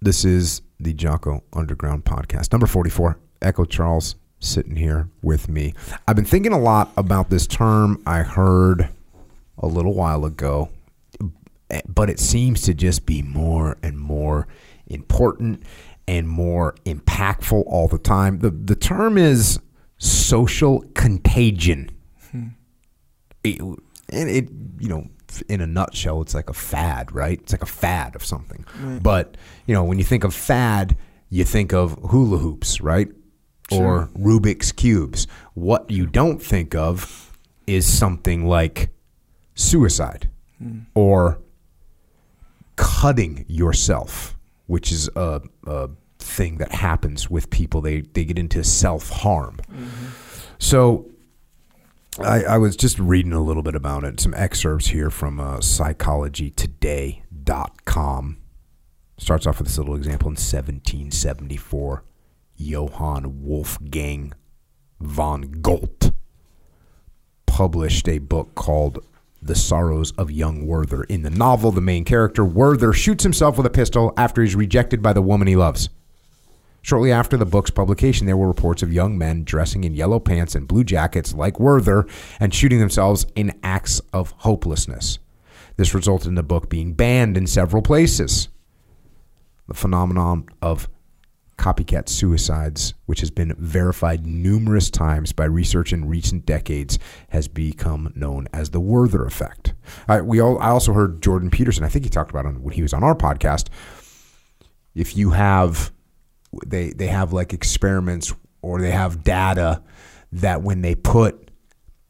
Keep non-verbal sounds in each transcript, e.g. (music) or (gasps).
This is the Jocko Underground podcast, number 44. Echo Charles sitting here with me. I've been thinking a lot about this term I heard a little while ago, but it seems to just be more and more important and more impactful all the time. The, the term is social contagion. Hmm. It, and it, you know, in a nutshell, it's like a fad, right? It's like a fad of something. But, you know, when you think of fad, you think of hula hoops, right? Or Rubik's Cubes. What you don't think of is something like suicide hmm. or cutting yourself, which is a, a thing that happens with people. They, they get into self harm. Mm-hmm. So, I, I was just reading a little bit about it. Some excerpts here from uh, psychologytoday.com. Starts off with this little example in 1774. Johann Wolfgang von Goethe published a book called The Sorrows of Young Werther. In the novel, the main character, Werther, shoots himself with a pistol after he's rejected by the woman he loves. Shortly after the book's publication, there were reports of young men dressing in yellow pants and blue jackets like Werther and shooting themselves in acts of hopelessness. This resulted in the book being banned in several places. The phenomenon of copycat suicides, which has been verified numerous times by research in recent decades, has become known as the Werther effect. I, we all, I also heard Jordan Peterson. I think he talked about it when he was on our podcast. If you have they they have like experiments or they have data that when they put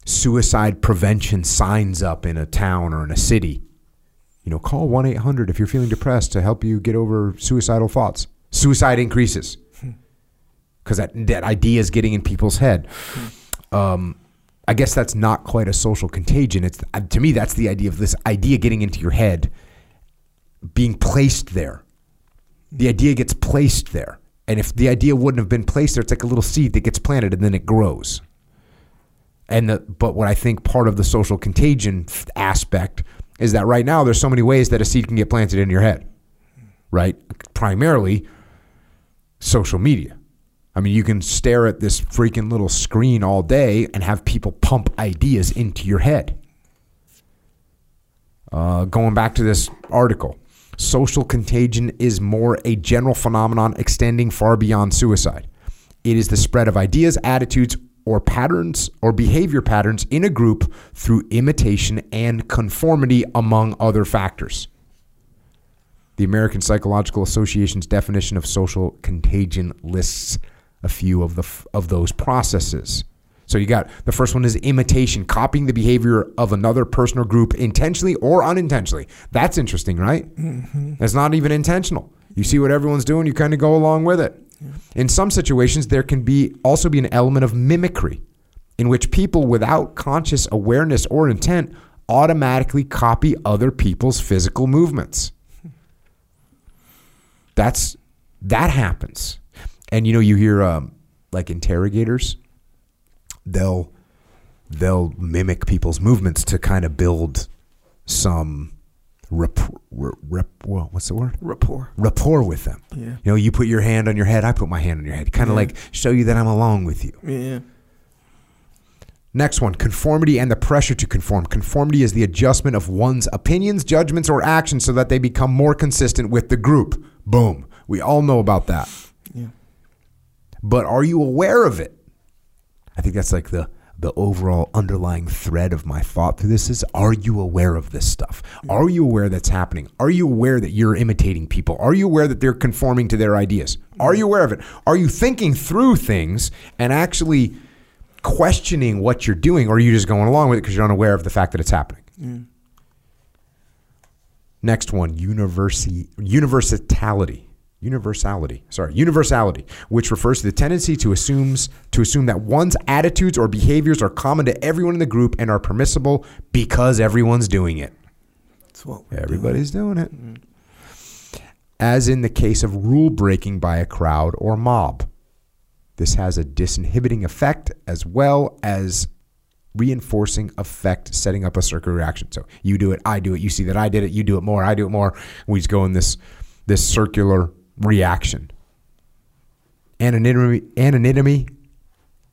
suicide prevention signs up in a town or in a city, you know, call 1-800 if you're feeling depressed to help you get over suicidal thoughts. Suicide increases hmm. because that, that idea is getting in people's head. Hmm. Um, I guess that's not quite a social contagion. It's uh, to me that's the idea of this idea getting into your head, being placed there. The idea gets placed there. And if the idea wouldn't have been placed there, it's like a little seed that gets planted and then it grows. And the, but what I think part of the social contagion aspect is that right now there's so many ways that a seed can get planted in your head, right? Primarily social media. I mean, you can stare at this freaking little screen all day and have people pump ideas into your head. Uh, going back to this article, social contagion is more a general phenomenon extending far beyond suicide. It is the spread of ideas, attitudes, or patterns or behavior patterns in a group through imitation and conformity, among other factors. The American Psychological Association's definition of social contagion lists a few of the of those processes. So you got the first one is imitation, copying the behavior of another person or group intentionally or unintentionally. That's interesting, right? That's not even intentional. You see what everyone's doing, you kind of go along with it. In some situations, there can be also be an element of mimicry, in which people without conscious awareness or intent automatically copy other people's physical movements. That's that happens, and you know you hear um, like interrogators they'll they'll mimic people's movements to kind of build some rep, rep, what's the word Rapport. rapport with them Yeah. you know you put your hand on your head i put my hand on your head kind of Yeah. like show you that i'm along with you Yeah. Next one, conformity and the pressure to conform. Conformity is the adjustment of one's opinions, judgments, or actions so that they become more consistent with the group. Boom. We all know about that. Yeah. But are you aware of it? I think that's like the the overall underlying thread of my thought through this is are you aware of this stuff? Mm. Are you aware that's happening? Are you aware that you're imitating people? Are you aware that they're conforming to their ideas? Are mm. you aware of it? Are you thinking through things and actually questioning what you're doing or are you just going along with it because you're unaware of the fact that it's happening? Mm. Next one, universi- universality. Universality. Sorry, universality, which refers to the tendency to assumes to assume that one's attitudes or behaviors are common to everyone in the group and are permissible because everyone's doing it. That's what we're Everybody's doing it. Mm-hmm. As in the case of rule breaking by a crowd or mob. This has a disinhibiting effect as well as reinforcing effect, setting up a circular reaction. So you do it, I do it, you see that I did it, you do it more, I do it more. We just go in this this circular reaction. Anonymity, anonymity,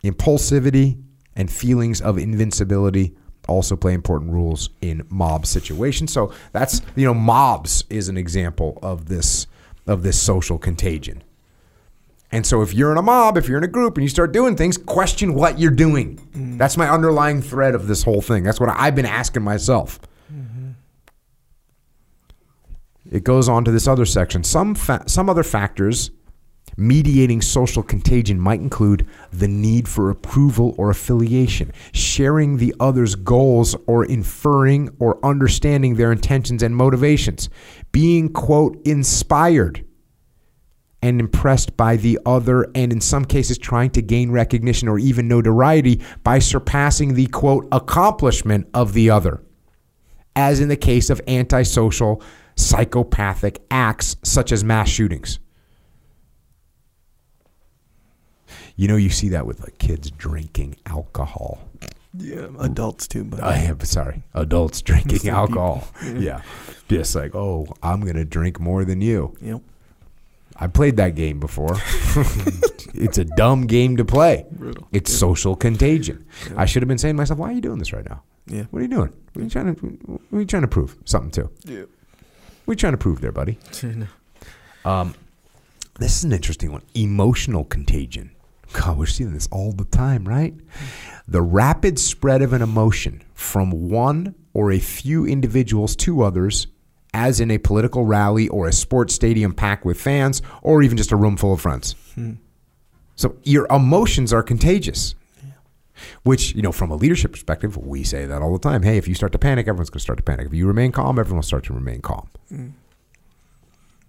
impulsivity, and feelings of invincibility also play important roles in mob situations. So that's you know mobs is an example of this of this social contagion. And so if you're in a mob, if you're in a group and you start doing things, question what you're doing. Mm. That's my underlying thread of this whole thing. That's what I've been asking myself. It goes on to this other section. Some fa- some other factors mediating social contagion might include the need for approval or affiliation, sharing the other's goals or inferring or understanding their intentions and motivations, being quote inspired and impressed by the other and in some cases trying to gain recognition or even notoriety by surpassing the quote accomplishment of the other as in the case of antisocial psychopathic acts such as mass shootings. You know, you see that with like kids drinking alcohol. Yeah, adults too, but I am sorry, adults drinking alcohol. Yeah, just like oh, I'm gonna drink more than you. Yep. I played that game before. (laughs) it's a dumb game to play. Brutal. It's social contagion. I should have been saying to myself, "Why are you doing this right now? Yeah. What are you doing? What are you trying to? What are you trying to prove? Something to? Yeah. What are you trying to prove there, buddy?" (laughs) Um, this is an interesting one. Emotional contagion. God, we're seeing this all the time, right? The rapid spread of an emotion from one or a few individuals to others, as in a political rally or a sports stadium packed with fans, or even just a room full of friends. So your emotions are contagious. Which, you know, from a leadership perspective, we say that all the time. Hey, if you start to panic, everyone's going to start to panic. If you remain calm, everyone will start to remain calm. Mm.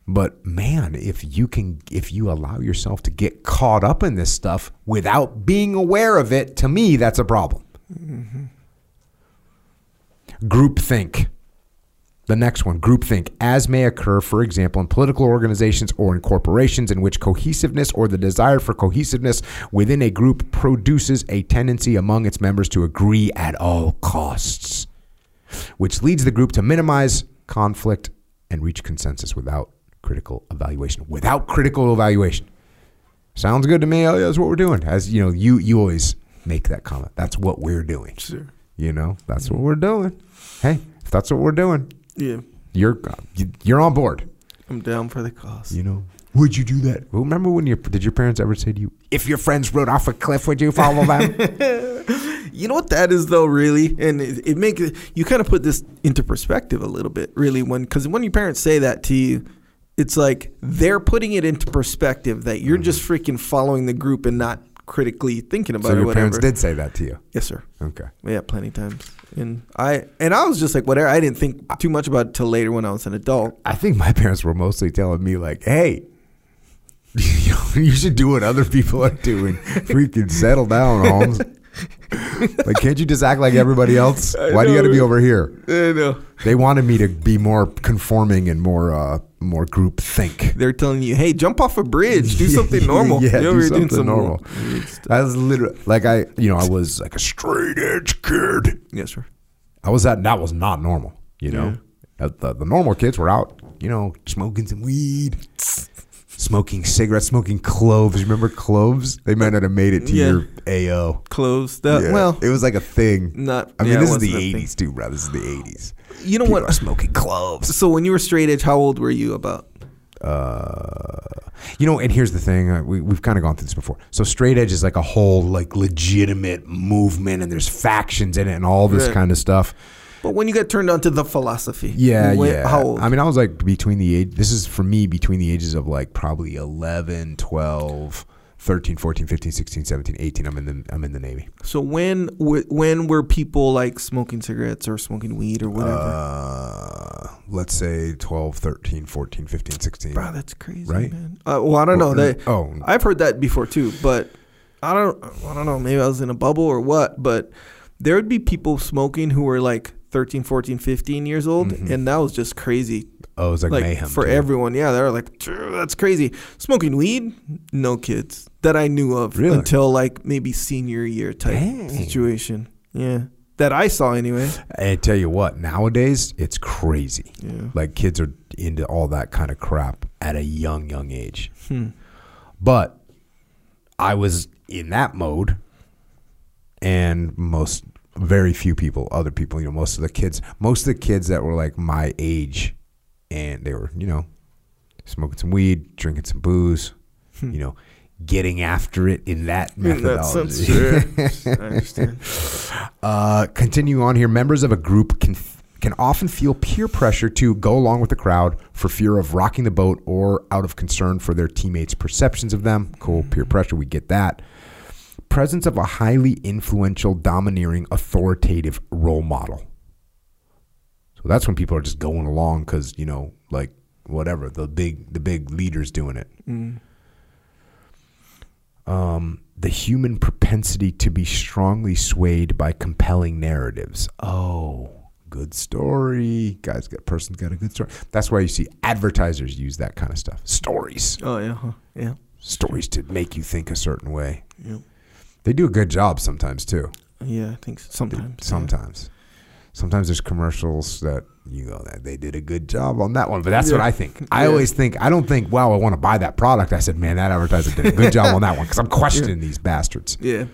But man, if you can, if you allow yourself to get caught up in this stuff without being aware of it, to me, that's a problem. Mm-hmm. Groupthink. The next one, groupthink, as may occur, for example, in political organizations or in corporations in which cohesiveness or the desire for cohesiveness within a group produces a tendency among its members to agree at all costs, which leads the group to minimize conflict and reach consensus without critical evaluation. Without critical evaluation. Sounds good to me. Oh, yeah, that's what we're doing. As you know, you you always make that comment. That's what we're doing. Sure. You know, that's what we're doing. Hey, if that's what we're doing, Yeah. you're you're on board. I'm down for the cause. You know, would you do that? Well, remember when your did your parents ever say to you, if your friends rode off a cliff, would you follow them? (laughs) You know what that is though, really, and it, it make you kind of put this into perspective a little bit, really, when because when your parents say that to you, it's like they're putting it into perspective that you're mm-hmm. just freaking following the group and not critically thinking about so it. your whatever. parents did say that to you. Yes, sir. Okay. Yeah, plenty of times. And I and I was just like whatever. I didn't think too much about it till later when I was an adult. I think my (laughs) parents were mostly telling me like, "Hey, (laughs) you should do what other people are doing. (laughs) Freaking settle down, Holmes. Like, can't you just act like everybody else? (laughs) I Why do you got to be over here?" I know. They wanted me to be more conforming and more uh, more group think. They're telling you, hey, jump off a bridge, do (laughs) something normal. yeah, You know, do we're doing something some normal. I was literally like I, you know, I was like a straight edge kid. Yes, sir. I was that. That was not normal. You know, Uh, the, the normal kids were out. You know, smoking some weed, smoking cigarettes, smoking cloves. Remember cloves? They might not have made it to Yeah. your AO. Close that. Yeah. Well, it was like a thing. not. I mean, yeah, it this is wasn't the a thing. '80s too, bro. This is the '80s. You know People what? are smoking cloves. So when you were straight edge, how old were you? About uh, you know, and here's the thing: uh, we, we've kind of gone through this before. So straight edge is like a whole like legitimate movement, and there's factions in it, and all this Right. kind of stuff. But when you get turned on to the philosophy, Yeah, when- yeah. How old? I mean, I was like between the age. This is for me between the ages of like probably 11, 12, 13, 14, 15, 16, 17, 18. I'm in the I'm in the Navy. so when when were people like smoking cigarettes or smoking weed or whatever? Uh, let's say 12, 13, 14, 15, 16. Bro, that's crazy, right? man. Uh, well, I don't know. They, oh. I've heard that before too, but I don't. I don't know. Maybe I was in a bubble or what. But there would be people smoking who were like 13, 14, 15 years old, Mhm. and that was just crazy. Oh, it was like, like mayhem for too. everyone. Yeah, they were like, that's crazy. Smoking weed, no kids that I knew of Really? until like maybe senior year type Dang. situation. Yeah, that I saw anyway. I tell you what, nowadays it's crazy. Yeah. Like kids are into all that kind of crap at a young, young age. Hmm. But I was in that mode, and most, very few people, other people, you know, most of the kids, most of the kids that were like my age, and they were, you know, smoking some weed, drinking some booze, you know, getting after it in that Hmm. In that methodology. sense, sure. I (laughs) understand. Uh, continue on here. Members of a group can can often feel peer pressure to go along with the crowd for fear of rocking the boat or out of concern for their teammates' perceptions of them. Cool, peer pressure, we get that. Presence of a highly influential, domineering, authoritative role model. So that's when people are just going along because you know, like whatever the big the big leaders doing it. Mm. um, the human propensity to be strongly swayed by compelling narratives. Oh, good story. Guys, got person's got a good story. That's why you see advertisers use that kind of stuff. Stories, Oh yeah, huh. yeah, stories to make you think a certain way. yeah, They do a good job sometimes too. yeah. I think so. sometimes. yeah. Sometimes, sometimes there's commercials that you go that they did a good job on that one. But that's what I think. (laughs) I Yeah. always think I don't think wow I want to buy that product. I said man that advertiser did a good job on that one because I'm (laughs) questioning these bastards. Yeah,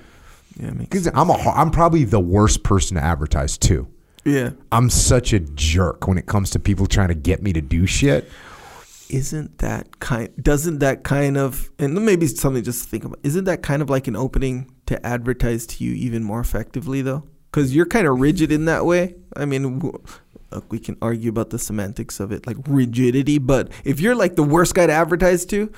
yeah, Because I'm a, I'm probably the worst person to advertise too. yeah. I'm such a jerk when it comes to people trying to get me to do shit. Isn't that kind? Doesn't that kind of and maybe something just to think about? Isn't that kind of like an opening to advertise to you even more effectively though? Because you're kind of rigid in that way. I mean, look, we can argue about the semantics of it, like rigidity. But if you're like the worst guy to advertise to,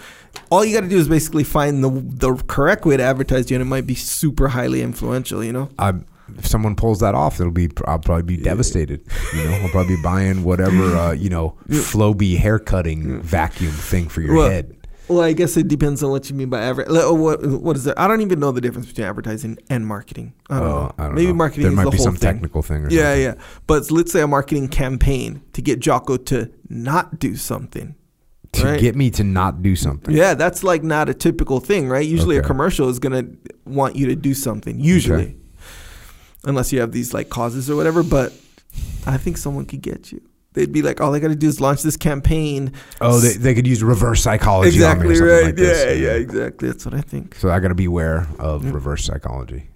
all you got to do is basically find the the correct way to advertise to you, and it might be super highly influential. You know? I, if someone pulls that off, it'll be I'll probably be devastated. You know, I'll probably be buying whatever uh, you know Flowbee hair cutting vacuum thing for your Well, head. Well, I guess it depends on what you mean by adver- oh, What what is it? I don't even know the difference between advertising and marketing. I don't Oh, know. I don't Maybe know. marketing There is might the be whole some thing. technical thing. Or Yeah, something. yeah. But let's say a marketing campaign to get Jocko to not do something. To Right. get me to not do something. Yeah, that's like not a typical thing, right? Usually a commercial is gonna want you to do something. Usually, Okay. Unless you have these like causes or whatever. But I think someone could get you. They'd be like, all they got to do is launch this campaign. Oh, they, they could use reverse psychology. on me or exactly something right. like this. yeah, yeah, exactly. That's what I think. So I got to be aware of Yeah. reverse psychology.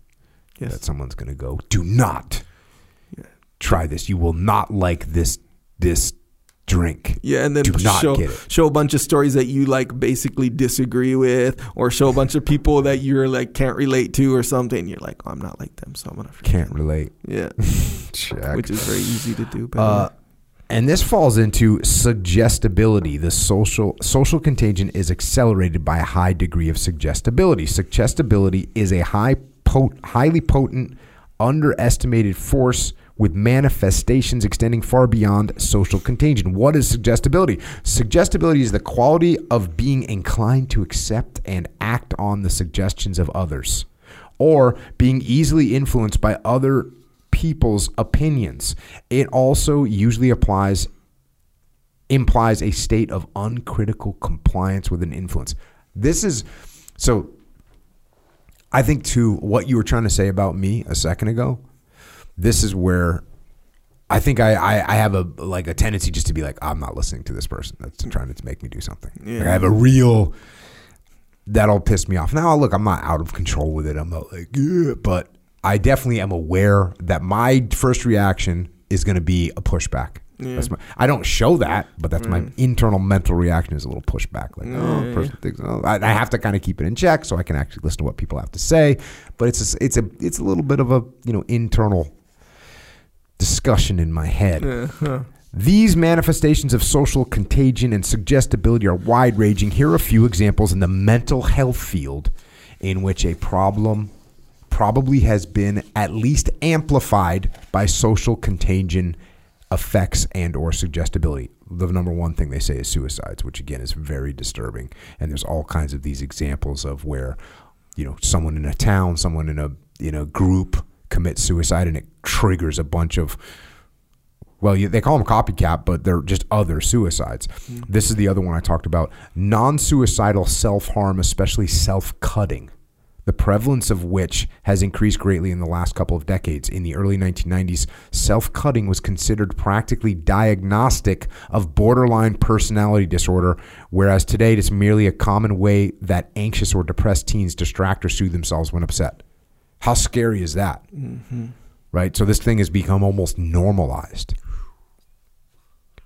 Yes. that someone's going to go, do not Yeah. try this. You will not like this this drink. Yeah, and then Do show show a bunch of stories that you like basically disagree with, or show a bunch of people that you're like can't relate to or something. You're like, oh, I'm not like them, so I'm gonna. Can't relate. Yeah, (laughs) Check. which is very easy to do. Uh, way. and this falls into suggestibility. The social social contagion is accelerated by a high degree of suggestibility. Suggestibility is a high pot, highly potent, underestimated force with manifestations extending far beyond social contagion. What is suggestibility? Suggestibility is the quality of being inclined to accept and act on the suggestions of others, or being easily influenced by other people's opinions. It also usually applies implies a state of uncritical compliance with an influence. This is so I think to what you were trying to say about me a second ago, this is where I think I, I, I have a like a tendency just to be like, I'm not listening to this person that's trying to make me do something. Like, I have a real that'll piss me off. Now look, I'm not out of control with it. I'm not like, "Yeah," but I definitely am aware that my first reaction is going to be a pushback. Yeah. That's my, I don't show that, but that's my mm. internal mental reaction is a little pushback. Like, oh, Yeah, person thinks, oh, I, I have to kind of keep it in check so I can actually listen to what people have to say. But it's a, it's a it's a little bit of a you know internal discussion in my head. Yeah. These manifestations of social contagion and suggestibility are wide ranging. Here are a few examples in the mental health field in which a problem probably has been at least amplified by social contagion effects and or suggestibility. The number one thing they say is suicides, which again is very disturbing. And there's all kinds of these examples of where, you know, someone in a town, someone in a in a group commits suicide and it triggers a bunch of well, you, they call them copycat, but they're just other suicides. Mm. This is the other one I talked about non suicidal self harm, especially self cutting. the prevalence of which has increased greatly in the last couple of decades. In the early 1990s, self cutting was considered practically diagnostic of borderline personality disorder, whereas today it's merely a common way that anxious or depressed teens distract or soothe themselves when upset. How scary is that? Mm-hmm. Right? So this thing has become almost normalized.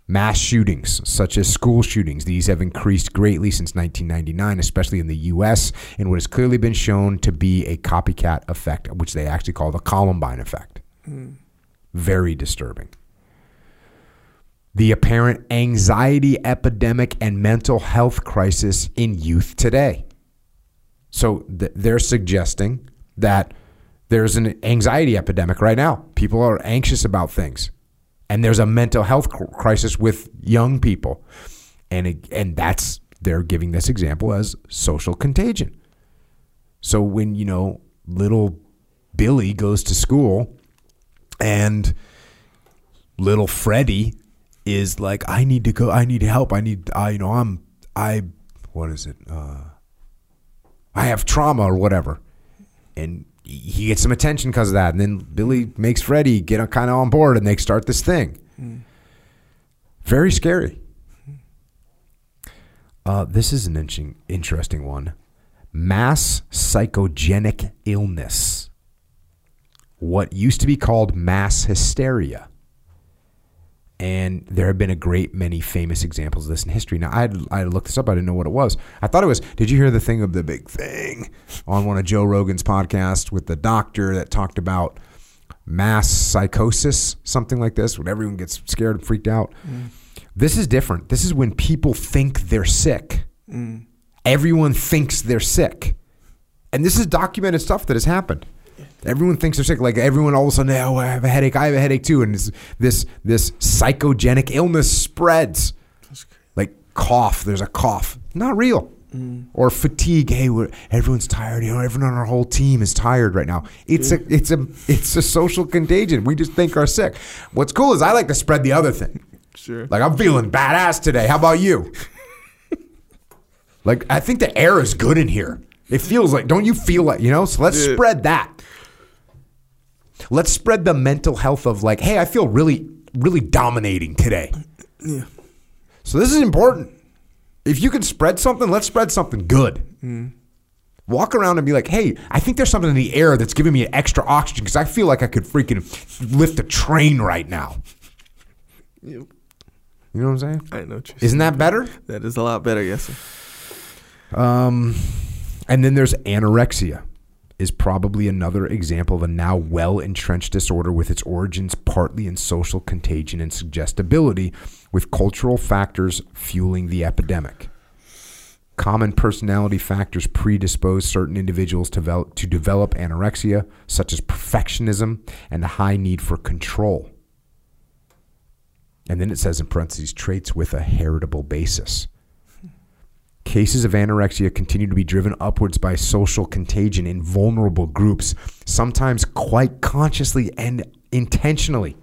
Mass shootings, such as school shootings, these have increased greatly since 1999, especially in the U.S., in what has clearly been shown to be a copycat effect, which they actually call the Columbine effect. Mm. Very disturbing. The apparent anxiety epidemic and mental health crisis in youth today. So th- they're suggesting that there's an anxiety epidemic right now. People are anxious about things and there's a mental health crisis with young people, and it, and that's they're giving this example as social contagion. So when you know little Billy goes to school, and little Freddie is like, I need to go, I need help, I need, I you know, I'm, I, what is it? Uh, I have trauma or whatever, and he gets some attention because of that. And then Billy makes Freddie get kind of on board, and they start this thing. Very scary. Uh, this is an interesting, interesting one. Mass psychogenic illness. What used to be called mass hysteria. And there have been a great many famous examples of this in history. Now, I had, I had looked this up. I didn't know what it was. I thought it was. Did you hear the thing of the big thing on one of Joe Rogan's podcasts with the doctor that talked about mass psychosis, something like this, when everyone gets scared and freaked out? Mm. This is different. This is when people think they're sick. Mm. Everyone thinks they're sick. And this is documented stuff that has happened. Everyone thinks they're sick. Like everyone all of a sudden, oh, I have a headache. I have a headache too. And this this, this psychogenic illness spreads. Like cough. There's a cough. Not real. Mm. Or fatigue. Hey, we're, everyone's tired. You know, everyone on our whole team is tired right now. It's a it's a it's a social contagion. We just think are sick. What's cool is I like to spread the other thing. Sure. Like I'm feeling badass today. How about you? (laughs) like I think the air is good in here. It feels like don't you feel like, you know? So let's Yeah. spread that. Let's spread the mental health of like, hey, I feel really really dominating today. Yeah. So this is important. If you can spread something, let's spread something good. Walk around and be like, hey, I think there's something in the air that's giving me extra oxygen because I feel like I could freaking lift a train right now. Yep. You know what I'm saying? I know. What Isn't that better? that is a lot better? Yes. Sir. Um, and then there's anorexia, is probably another example of a now well entrenched disorder with its origins partly in social contagion and suggestibility, with cultural factors fueling the epidemic. Common personality factors predispose certain individuals to develop, to develop anorexia, such as perfectionism and a high need for control. And then it says in parentheses, traits with a heritable basis. Cases of anorexia continue to be driven upwards by social contagion in vulnerable groups, sometimes quite consciously and intentionally,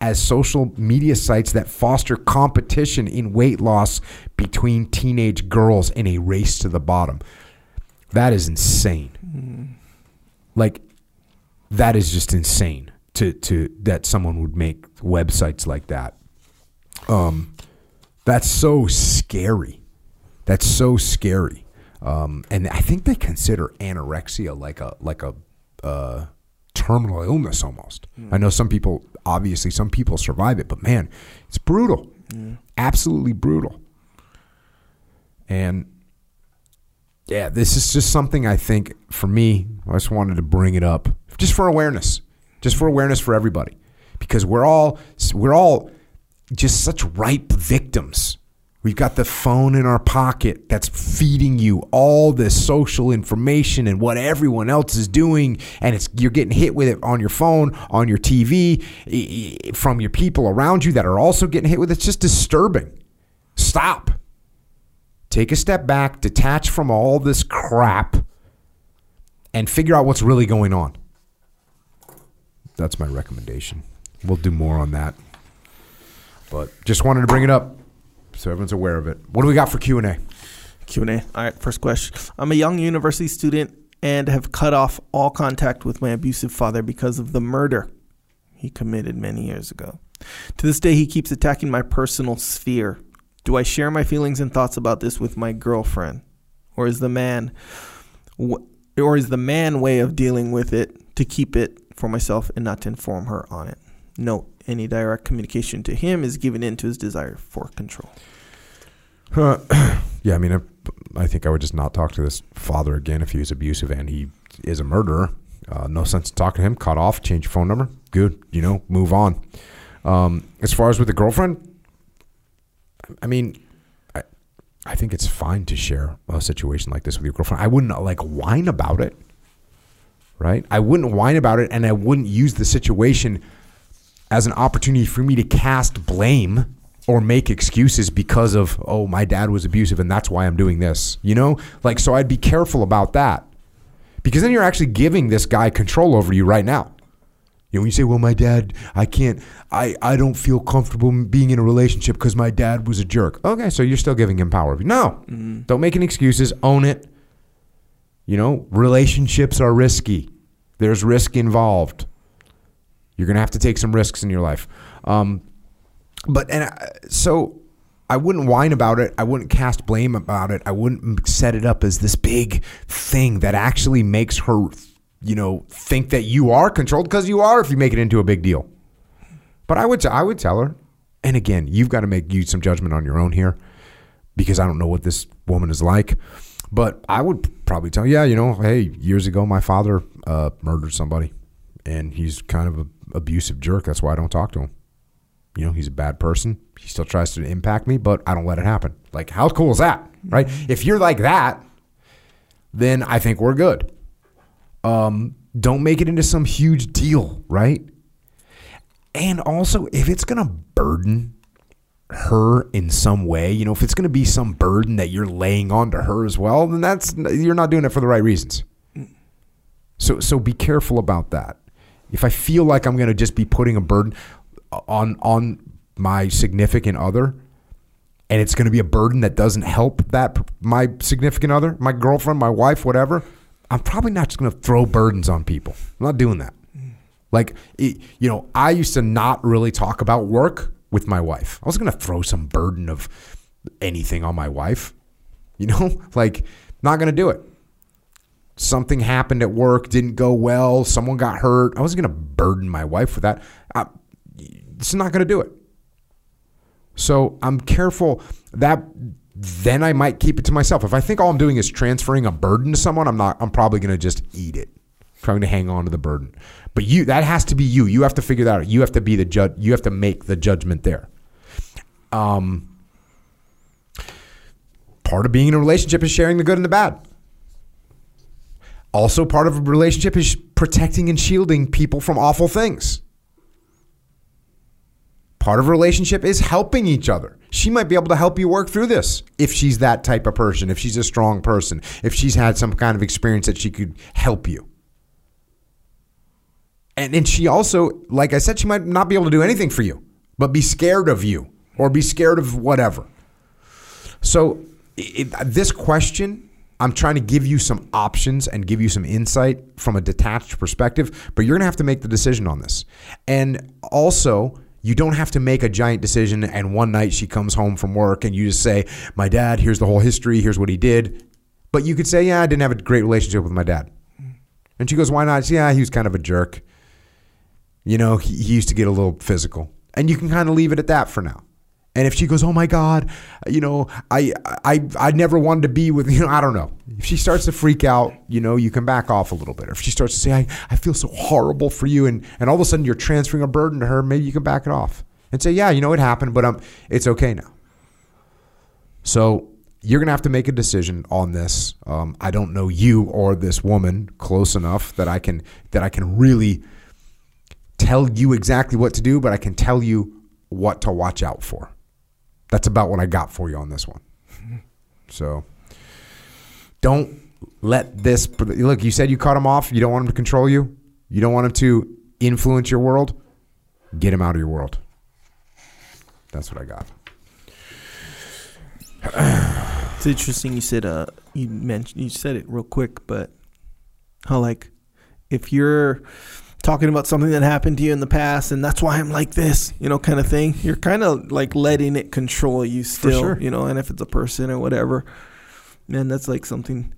as social media sites that foster competition in weight loss between teenage girls in a race to the bottom. That is insane. Like, that is just insane to, to that someone would make websites like that. Um, that's so scary. That's so scary. Um, and I think they consider anorexia like a like a uh, terminal illness almost. I know some people, obviously, some people survive it, but man, it's brutal, absolutely brutal. And yeah, this is just something I think for me. I just wanted to bring it up just for awareness, just for awareness for everybody, because we're all we're all just such ripe victims. We've got the phone in our pocket that's feeding you all this social information and what everyone else is doing, and it's you're getting hit with it on your phone, on your TV, from your people around you that are also getting hit with it. It's just disturbing. Stop. Take a step back, detach from all this crap, and figure out what's really going on. That's my recommendation. We'll do more on that. But just wanted to bring it up so everyone's aware of it. What do we got for Q&A? Q and A. All right. First question. I'm a young university student and have cut off all contact with my abusive father because of the murder he committed many years ago. To this day, he keeps attacking my personal sphere. Do I share my feelings and thoughts about this with my girlfriend, or is the man, or is the man way of dealing with it to keep it for myself and not to inform her on it? Note: Any direct communication to him is given in to his desire for control. Uh, (coughs) yeah, I mean, I, I think I would just not talk to this father again if he was abusive and he is a murderer. Uh, no sense talking to him. Cut off. Change your phone number. Good. You know, move on. Um, as far as with the girlfriend, I mean, I, I think it's fine to share a situation like this with your girlfriend. I wouldn't like whine about it, right? I wouldn't whine about it, and I wouldn't use the situation as an opportunity for me to cast blame or make excuses because of oh my dad was abusive and that's why I'm doing this. You know, like so I'd be careful about that because then you're actually giving this guy control over you right now. You know, when you say, "Well, my dad, I can't, I, I don't feel comfortable being in a relationship because my dad was a jerk." Okay, so you're still giving him power. No, mm-hmm. don't make any excuses. Own it. You know, relationships are risky. There's risk involved. You're gonna have to take some risks in your life. Um, but and I, so I wouldn't whine about it. I wouldn't cast blame about it. I wouldn't set it up as this big thing that actually makes her you know, think that you are controlled because you are if you make it into a big deal. But I would I would tell her, and again, you've got to make use some judgment on your own here because I don't know what this woman is like. But I would probably tell, yeah, you know, hey, years ago my father uh, murdered somebody, and he's kind of an abusive jerk. That's why I don't talk to him. You know, he's a bad person. He still tries to impact me, but I don't let it happen. Like, how cool is that, right? Mm-hmm. If you're like that, then I think we're good. Um, don't make it into some huge deal, right? And also, if it's going to burden her in some way, you know, if it's going to be some burden that you're laying onto her as well, then that's you're not doing it for the right reasons. So so be careful about that. If I feel like I'm going to just be putting a burden on on my significant other and it's going to be a burden that doesn't help that my significant other, my girlfriend, my wife, whatever, I'm probably not just going to throw burdens on people. I'm not doing that. Like, it, you know, I used to not really talk about work with my wife. I was going to throw some burden of anything on my wife. You know, (laughs) like, not going to do it. Something happened at work, didn't go well, someone got hurt. I wasn't going to burden my wife with that. I, it's not going to do it. So I'm careful that then I might keep it to myself. If I think all I'm doing is transferring a burden to someone, I'm not. I'm probably going to just eat it, trying to hang on to the burden. But you, that has to be you. You have to figure that out. You have to be the judge. You have to make the judgment there. Um, part of being in a relationship is sharing the good and the bad. Also, part of a relationship is protecting and shielding people from awful things. Part of a relationship is helping each other. She might be able to help you work through this if she's that type of person, if she's a strong person, if she's had some kind of experience that she could help you. And and she also, like I said, she might not be able to do anything for you, but be scared of you or be scared of whatever. So, it, this question, I'm trying to give you some options and give you some insight from a detached perspective, but you're going to have to make the decision on this. And also, you don't have to make a giant decision and one night she comes home from work and you just say, My dad, here's the whole history, here's what he did. But you could say, Yeah, I didn't have a great relationship with my dad. And she goes, Why not? Yeah, he was kind of a jerk. You know, he, he used to get a little physical. And you can kind of leave it at that for now. And if she goes, "Oh my God," you know, I I I never wanted to be with (laughs) you know, I don't know. If she starts to freak out, you know, you can back off a little bit. Or if she starts to say, "I, I feel so horrible for you," and and all of a sudden you're transferring a burden to her, maybe you can back it off and say, "Yeah, you know, it happened, but um, it's okay now." So you're gonna have to make a decision on this. Um, I don't know you or this woman close enough that I can that I can really tell you exactly what to do, but I can tell you what to watch out for. That's about what I got for you on this one. So don't let this look. You said you cut him off. You don't want him to control you. You don't want him to influence your world. Get him out of your world. That's what I got. it's interesting. You said uh, you mentioned you said it real quick, but How like if you're talking about something that happened to you in the past and that's why I'm like this, you know, kind of thing. You're kind of like letting it control you still, sure. you know, and if it's a person or whatever, man, that's like something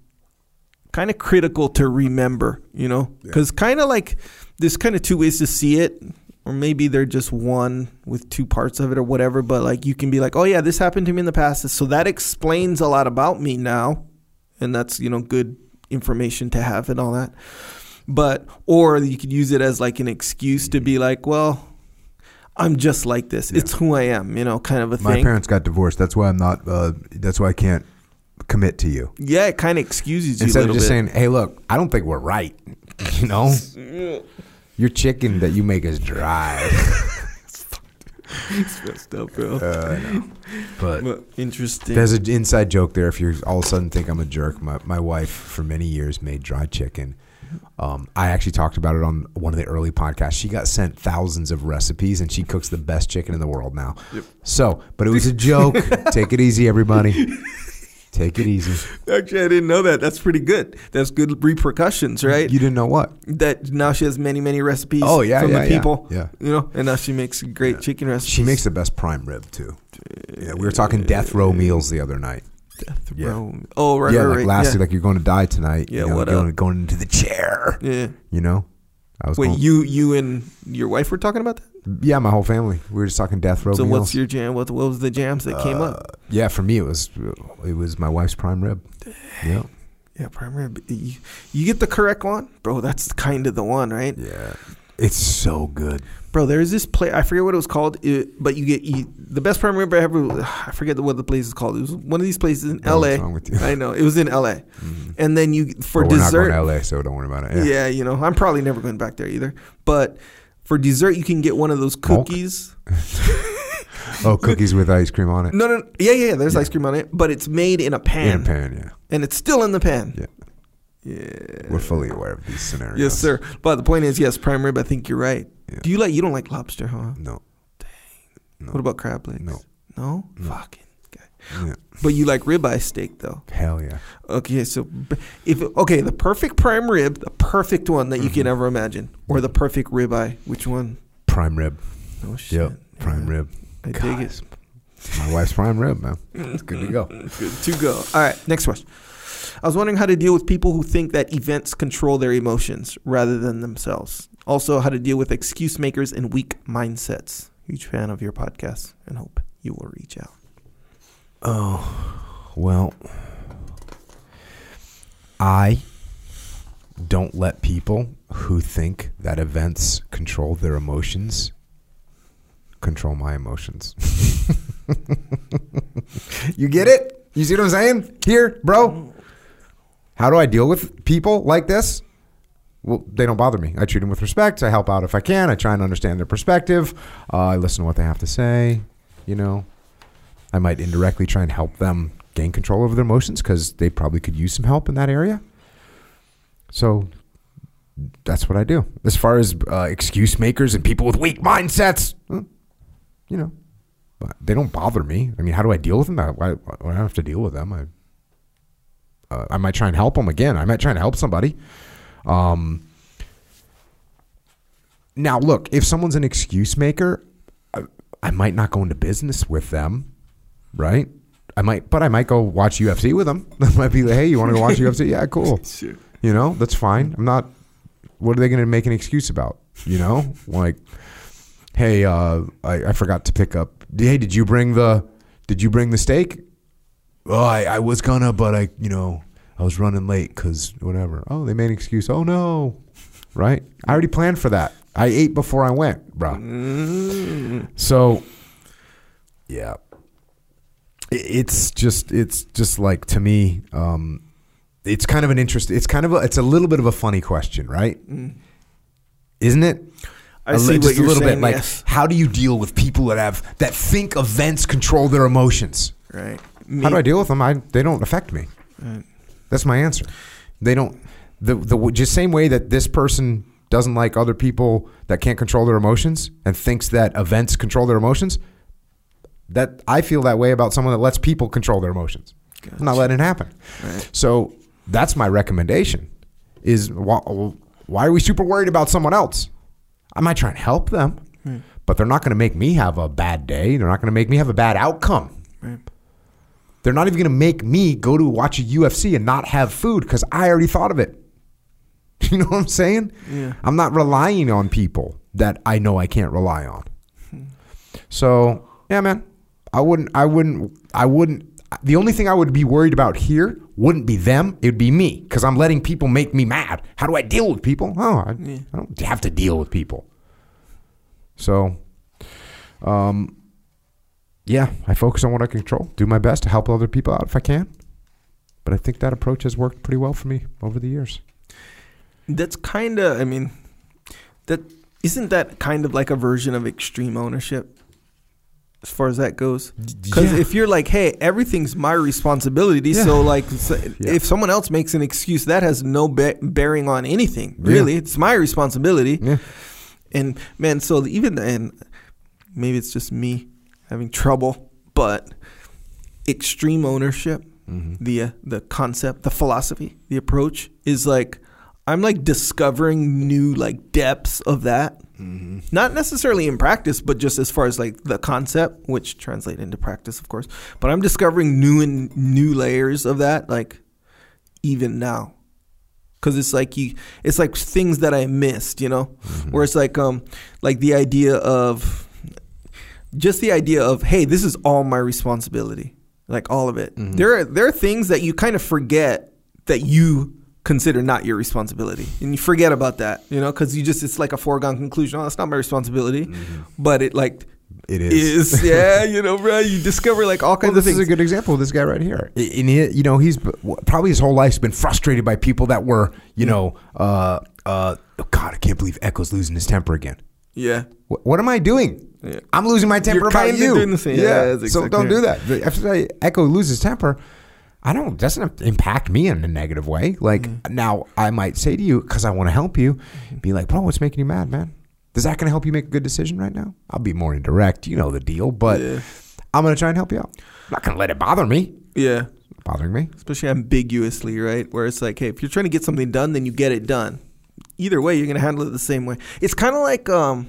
kind of critical to remember, you know, because kind of like there's kind of two ways to see it. Or maybe they're just one with two parts of it or whatever, but like you can be like, oh yeah, this happened to me in the past. So that explains a lot about me now. And that's, you know, good information to have and all that but or you could use it as like an excuse to be like, well, I'm just like this. It's who I am, you know, kind of a My thing. My parents got divorced. That's why I'm not. Uh, that's why I can't commit to you. yeah, it kind of excuses you Instead of just bit. saying, "Hey, look, I don't think we're right." (laughs) You know, your chicken that you make is dry. (laughs) (laughs) it's messed up, bro. Uh, but but interesting. there's an inside joke there. If you all of a sudden think I'm a jerk, my my wife for many years made dry chicken. Um, I actually talked about it on one of the early podcasts. She got sent thousands of recipes, and she cooks the best chicken in the world now. So, but it was a joke. (laughs) Take it easy, everybody. Take it easy. Actually, I didn't know that. That's pretty good. That's good repercussions, right? You didn't know what? that now she has many, many recipes. Oh, yeah, from yeah, the yeah. people. Yeah. you know, and now she makes great chicken recipes. She makes the best prime rib too. Yeah, we were talking death row meals the other night. Death yeah. row. Oh, right, yeah, right, like right. lastly, yeah. like you're going to die tonight. Yeah, you know, what going, up? going into the chair. yeah. You know, I was Wait, going, you, you and your wife were talking about that. yeah, my whole family. We were just talking death row So meals. what's your jam? What, what was the jams that came up? Uh, yeah, for me it was it was my wife's prime rib. Yeah, Yeah, primary. You, you get the correct one, bro. That's kind of the one, right? yeah, it's so good. Bro, there's this place. I forget what it was called, it, but you get you, the best rib I ever. I forget what the place is called. It was one of these places in L.A. what's wrong with you? I know it was in L.A. Mm-hmm. And then you for But we're dessert. not going to LA, so don't worry about it. yeah. you know, I'm probably never going back there either. But for dessert, you can get one of those cookies. (laughs) Oh, cookies with ice cream on it. No, no, yeah, yeah. There's ice cream on it, but it's made in a pan, In a pan, yeah. and it's still in the pan. Yeah. Yeah. We're fully aware of these scenarios. Yes, sir. But the point is, yes, prime rib. I think you're right. Yeah. Do you like? You don't like lobster, huh? No. No. What about crab legs? No. No. No. Fucking. guy. Yeah. But you like ribeye steak though. Hell yeah. Okay, so if okay, the perfect prime rib, the perfect one that you Mm-hmm. can ever imagine, or the perfect ribeye. Which one? Prime rib. Oh shit. Yep. Prime Yeah. rib. I God, dig it. My wife's prime rib, man. It's good to go. (laughs) Good to go. All right, next question. I was wondering how to deal with people who think that events control their emotions rather than themselves. Also, how to deal with excuse makers and weak mindsets. Huge fan of your podcast and hope you will reach out. Oh, well, I don't let people who think that events control their emotions control my emotions. (laughs) you get it? You see what I'm saying? Here, bro. How do I deal with people like this? Well, they don't bother me. I treat them with respect. I help out if I can. I try and understand their perspective. Uh, I listen to what they have to say. You know, I might indirectly try and help them gain control over their emotions because they probably could use some help in that area. So that's what I do. As far as uh, excuse makers and people with weak mindsets, you know, they don't bother me. I mean, how do I deal with them? I, do I have to deal with them? I, uh, I might try and help them again. I might try and help somebody. Um, now, look, if someone's an excuse maker, I, I might not go into business with them, right? I might, but I might go watch UFC with them. (laughs) That might be like, hey, you want to go watch UFC? Yeah, (laughs) cool. Sure. You know, that's fine. I'm not. What are they going to make an excuse about? You know, like, hey, uh, I, I forgot to pick up. Hey, did you bring the? Did you bring the steak? Oh, I, I was gonna, but I, you know, I was running late because whatever. Oh, they made an excuse. Oh no, right? I already planned for that. I ate before I went, bro. Mm. So, yeah, it's just it's just like to me, um, it's kind of an interest. It's kind of a, it's a little bit of a funny question, right? Isn't it? Mm. I A li- see what just you're a little saying, bit like yes. how do you deal with people that have that think events control their emotions? Right. How do I deal with them? I they don't affect me. Right. That's my answer. They don't the the just same way that this person doesn't like other people that can't control their emotions and thinks that events control their emotions. That I feel that way about someone that lets people control their emotions. I'm not letting it happen. Right. So that's my recommendation. is why, why are we super worried about someone else? I might try and help them, but they're not going to make me have a bad day. They're not going to make me have a bad outcome. Right. They're not even going to make me go to watch a UFC and not have food because I already thought of it. (laughs) You know what I'm saying? Yeah. I'm not relying on people that I know I can't rely on. So yeah, man, I wouldn't, I wouldn't, I wouldn't. The only thing I would be worried about here wouldn't be them; it would be me because I'm letting people make me mad. How do I deal with people? Oh, I, I don't have to deal with people. So, um, yeah, I focus on what I control, do my best to help other people out if I can. But I think that approach has worked pretty well for me over the years. That's kind of, I mean, that isn't that kind of like a version of extreme ownership as far as that goes? Because yeah. if you're like, hey, everything's my responsibility, Yeah. so like, so Yeah. if someone else makes an excuse, that has no be- bearing on anything. Really, it's my responsibility. Yeah. And man, so even and maybe it's just me having trouble, but extreme ownership, the uh, the concept, the philosophy, the approach is like I'm like discovering new like depths of that. Not necessarily in practice, but just as far as like the concept, which translate into practice, of course. But I'm discovering new and new layers of that, like even now. Because it's like you it's like things that i missed you know? Where it's like um like the idea of just the idea of hey this is all my responsibility like all of it. There are there are things that you kind of forget that you consider not your responsibility and you forget about that you know because you just it's like a foregone conclusion oh that's not my responsibility but it like It is. (laughs) yeah you know bro you discover like all kinds Well, of this things is a good example of this guy right here. And he, you know, he's probably his whole life's been frustrated by people that were, you know, uh, uh, oh God, I can't believe Echo's losing his temper again. Yeah What, what am I doing? Yeah. I'm losing my temper You're about you. doing the same. Yeah, that's so don't do right. that. After Echo loses temper, I don't. Doesn't impact me in a negative way. Like Mm-hmm. now, I might say to you because I want to help you, be like, bro, what's making you mad, man? Is that going to help you make a good decision right now? I'll be more indirect. You know the deal, but Yeah. I'm going to try and help you out. I'm not going to let it bother me. yeah Bothering me. especially ambiguously, right? Where it's like, hey, if you're trying to get something done, then you get it done. Either way, you're gonna handle it the same way. It's kind of like, um,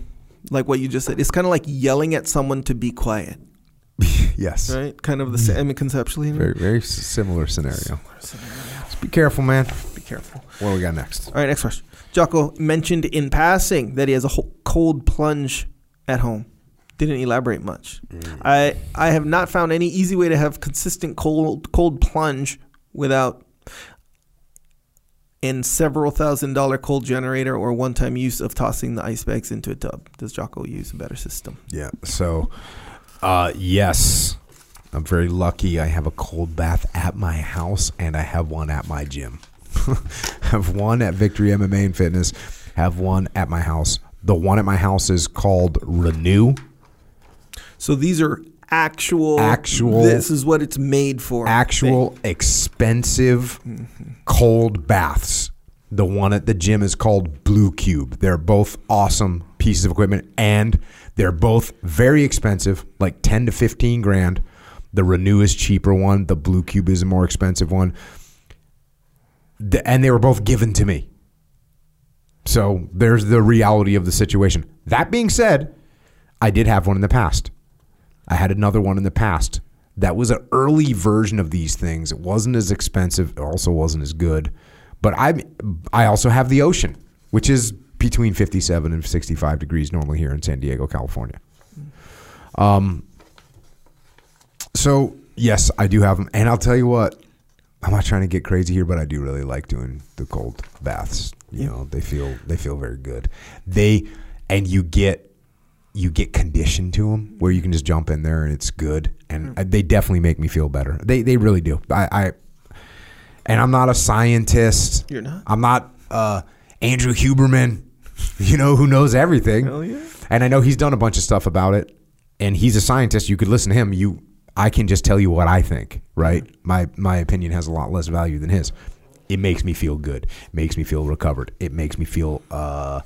like what you just said. It's kind of like yelling at someone to be quiet, (laughs) yes. right? Kind of the same. I mean, conceptually, Very, very s- similar scenario. Just be careful, man. be careful. What do we got next? All right, next question. Jocko mentioned in passing that he has a cold plunge at home. Didn't elaborate much. I I have not found any easy way to have consistent cold cold plunge without in several thousand dollar cold generator or one time use of tossing the ice bags into a tub. Does Jocko use a better system? Yeah. So, uh, yes, I'm very lucky. I have a cold bath at my house, and I have one at my gym. (laughs) have one at Victory MMA and Fitness. Have one at my house. The one at my house is called Renew. So these are actual Actual- This is what it's made for. Actual expensive cold baths. The one at the gym is called Blue Cube. They're both awesome pieces of equipment and they're both very expensive, like 10 to 15 grand. The Renew is cheaper one, the Blue Cube is a more expensive one. The- and they were both given to me. So there's the reality of the situation. That being said, I did have one in the past. I had another one in the past. That was an early version of these things. It wasn't as expensive. It also wasn't as good. But I, I also have the ocean, which is between 57 and 65 degrees normally here in San Diego, California. Um, so yes, I do have them, and I'll tell you what. I'm not trying to get crazy here, but I do really like doing the cold baths. You know, they feel they feel very good. They and you get you get conditioned to them where you can just jump in there and it's good, and they definitely make me feel better. They they really do. I, I and I'm not a scientist. You're not? I'm not uh, Andrew Huberman, (laughs) you know, who knows everything. Hell yeah. And I know he's done a bunch of stuff about it. And he's a scientist. You could listen to him. You, I can just tell you what I think. Right? My my opinion has a lot less value than his. It makes me feel good. It makes me feel recovered. It makes me feel uh,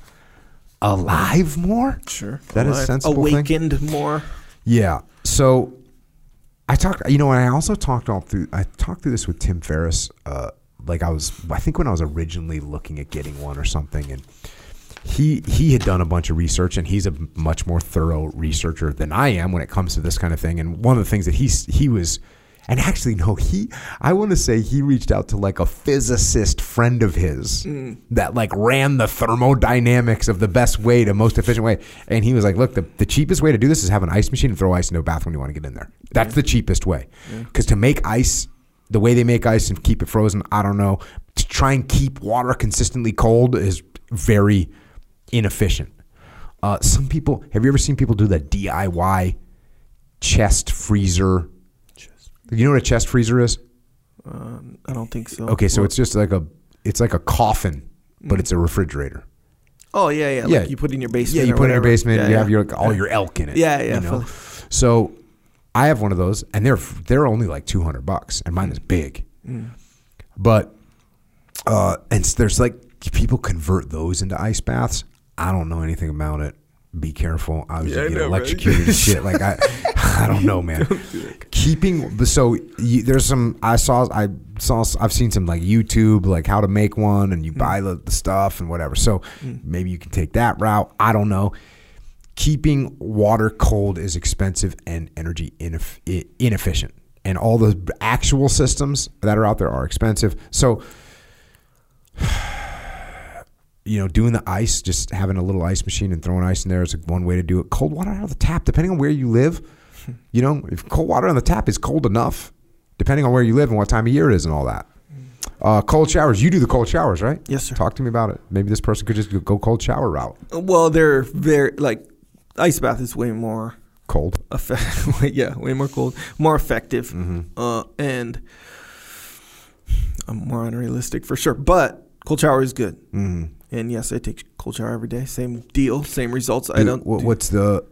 alive more. Sure. That is Alive. sensible thing. Awakened more. Yeah. So I talked. You know, and I also talked all through. I talked through this with Tim Ferriss uh, like I was I think when I was originally looking at getting one or something and he he had done a bunch of research and he's a much more thorough researcher than I am when it comes to this kind of thing and one of the things that he's he was and actually no he I want to say he reached out to like a physicist friend of his that like ran the thermodynamics of the best way to most efficient way. And he was like look the, the cheapest way to do this is have an ice machine and throw ice into a bath when you want to get in there. That's the cheapest way. Because to make ice the way they make ice and keep it frozen I don't know. To try and keep water consistently cold is very inefficient. Uh, some people have you ever seen people do the DIY chest freezer? You know what a chest freezer is? Um, I don't think so. Okay, so Well- it's just like a it's like a coffin, but it's a refrigerator. Oh yeah, yeah. Yeah. Like you put in your basement. Yeah, you or put it in your whatever. basement. Yeah, you yeah. have your all your elk in it. Yeah, yeah, You know? fully. So I have one of those, and they're they're only like two hundred bucks, and mine is big. Mm. But uh, and s- there's like people convert those into ice baths. I don't know anything about it. Be careful. I was Yeah, I get know, right? electrocuted and shit. Like I, (laughs) (laughs) I don't know, man. Keeping so you, there's some I saw I saw I've seen some like YouTube like how to make one and you Mm. buy the, the stuff and whatever. So maybe you can take that route. I don't know. Keeping water cold is expensive and energy ineff- inefficient. And all the actual systems that are out there are expensive. So (sighs) you know, doing the ice, just having a little ice machine and throwing ice in there is one way to do it. Cold water out of the tap, depending on where you live. (laughs) You know, if cold water on the tap is cold enough, depending on where you live and what time of year it is and all that. Uh, cold showers. You do the cold showers, right? Yes, sir. Talk to me about it. Maybe this person could just go cold shower route. Well, they're very like ice bath is way more Cold. effective. (laughs) yeah, way more cold, more effective, Mm-hmm. uh, and I'm more unrealistic for sure. But cold shower is good, Mm-hmm. and yes, I take cold shower every day. Same deal, same results. I don't. Do- what's the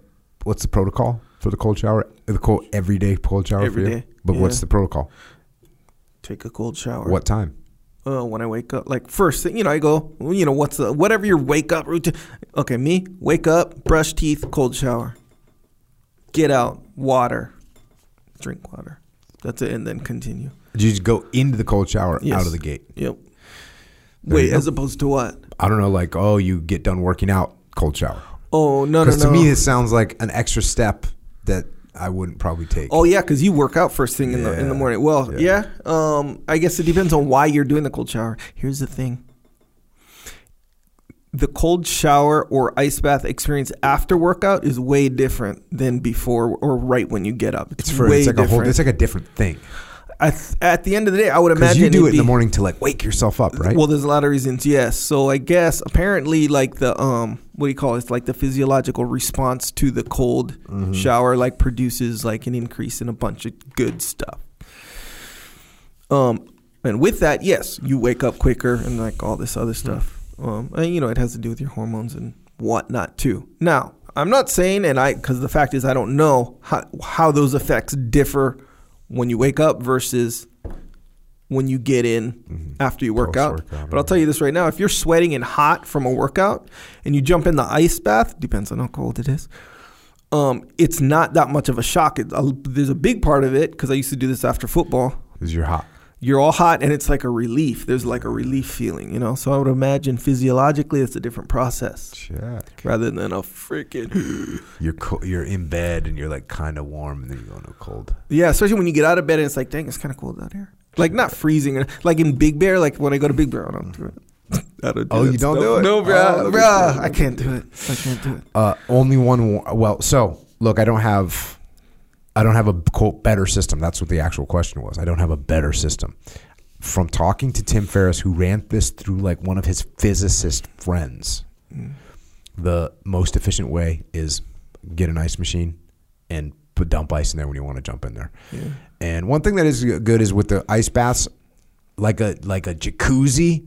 what's the protocol for the cold shower? The cold everyday cold shower Every for you. day, But what's the protocol? take a cold shower. What time? Uh, when I wake up, like first thing, you know, I go, you know, what's the whatever your wake up routine. Okay, me, wake up, brush teeth, cold shower, get out, water, drink water. That's it, and then continue. You just go into the cold shower Yes. out of the gate. Yep. There Wait, as opposed to what? I don't know, like oh, you get done working out, cold shower. Oh no, no, no. Because to me, it sounds like an extra step that I wouldn't probably take. Oh yeah, because you work out first thing in the in the morning. Well, Yeah. yeah. Um, I guess it depends on why you're doing the cold shower. Here's the thing: the cold shower or ice bath experience after workout is way different than before or right when you get up. it's for way it's like different. a whole. It's like a different thing. I th- at the end of the day, I would imagine you do it in the morning to like wake yourself up, right? Well, there's a lot of reasons. Yes. So I guess apparently, like the um, what do you call it? It's like the physiological response to the cold Mm-hmm. shower, like produces like an increase in a bunch of good stuff. Um, and with that, yes, you wake up quicker and like all this other stuff. Um, and you know, it has to do with your hormones and whatnot too. Now, I'm not saying, and I, because the fact is, I don't know how how those effects differ when you wake up versus when you get in after you work out. But I'll tell you this right now: if you're sweating and hot from a workout, and you jump in the ice bath, depends on how cold it is. Um, it's not that much of a shock. It, uh, there's a big part of it because I used to do this after football. Because you're hot. You're all hot, and it's like a relief. There's like a relief feeling, you know. So I would imagine physiologically, it's a different process Check. rather than a freaking (gasps) You're co- you're in bed and you're like kind of warm, and then you go into cold. yeah. Especially when you get out of bed and it's like, dang, it's kind of cold out here. Like not freezing, like in Big Bear. Like when I go to Big Bear, I don't do it. (laughs) I don't do Oh, you don't stuff. do it? No, Oh, let bro. I can't do it. I can't do it. Uh, only one. wa- Well, so look, I don't have, I don't have a quote better system. That's what the actual question was. I don't have a better system. From talking to Tim Ferriss, who ran this through like one of his physicist friends, the most efficient way is get an ice machine and put dump ice in there when you want to jump in there. Yeah. And one thing that is good is with the ice baths, like a like a jacuzzi,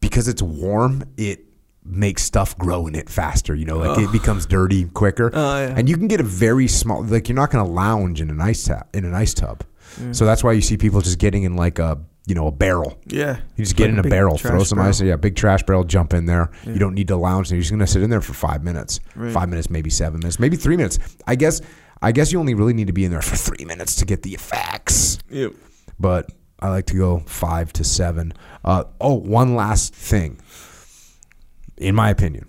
because it's warm, it makes stuff grow in it faster. You know, like it becomes dirty quicker. Oh, yeah. And you can get a very small. Like you're not going to lounge in an ice tap in an ice tub. So that's why you see people just getting in like a you know a barrel. Yeah. You just get Like in a big barrel, throw some barrel. ice, yeah, big trash barrel, jump in there. Yeah. You don't need to lounge. You're just gonna sit in there for five minutes, Right. five minutes, maybe seven minutes, maybe three minutes. I guess, I guess you only really need to be in there for three minutes to get the effects. Yep. But I like to go five to seven. Uh, oh, one last thing. In my opinion,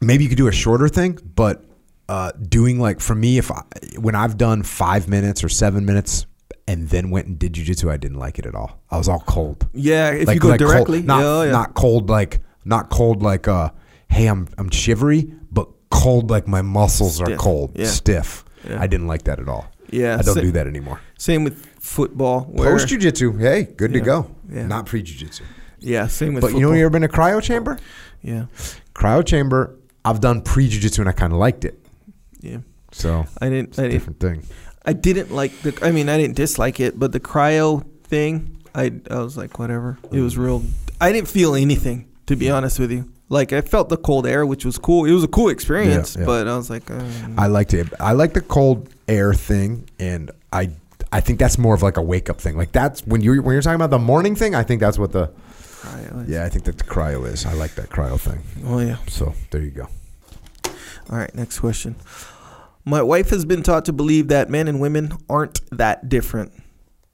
maybe you could do a shorter thing, but uh, doing like for me, if I, when I've done five minutes or seven minutes and then went and did jujitsu, I didn't like it at all. I was all cold. Yeah, if Like- you go like cold- directly, not yeah, yeah. not cold like not cold like uh, hey, I'm I'm shivery, but cold like my muscles are cold, Yeah. stiff. I didn't like that at all. Yeah, I don't sa- do that anymore. Same with football. Post jujitsu, hey, good to go. Not pre jujitsu. yeah, same with But football. you know, you ever been to cryo chamber? Yeah, Cryo chamber. I've done pre jujitsu and I kind of liked it. yeah. So I didn't. it's a I didn't. different thing. I didn't like the. I mean, I didn't dislike it, but the cryo thing, I I was like, whatever. It was real. I didn't feel anything, to be honest with you. Like I felt the cold air, which was cool. It was a cool experience, Yeah, yeah. but I was like, uh, I liked it. I like the cold air thing, and I I think that's more of like a wake up thing. Like that's when you're when you're talking about the morning thing. I think that's what the cryo. is- yeah. I think that the cryo is. I like that cryo thing. Oh yeah. So there you go. All right, next question. My wife has been taught to believe that men and women aren't that different.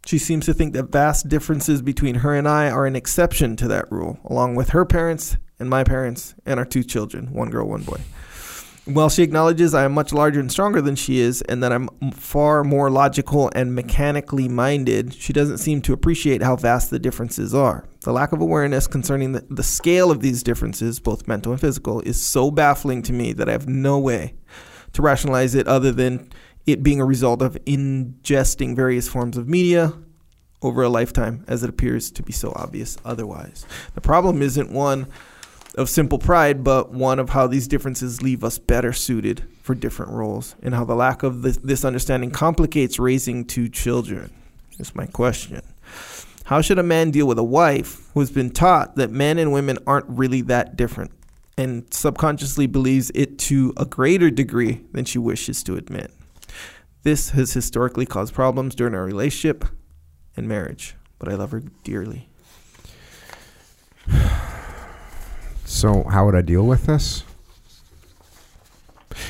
She seems to think that vast differences between her and I are an exception to that rule, along with her parents and my parents and our two children one girl, one boy. While she acknowledges I am much larger and stronger than she is, and that I'm far more logical and mechanically minded, she doesn't seem to appreciate how vast the differences are. The lack of awareness concerning the, the scale of these differences, both mental and physical, is so baffling to me that I have no way to rationalize it other than it being a result of ingesting various forms of media over a lifetime, as it appears to be so obvious otherwise. The problem isn't one of simple pride, but one of how these differences leave us better suited for different roles, and how the lack of this, this understanding complicates raising two children. Here's my question. How should a man deal with a wife who has been taught that men and women aren't really that different and subconsciously believes it to a greater degree than she wishes to admit? This has historically caused problems during our relationship and marriage, but I love her dearly. So how would I deal with this?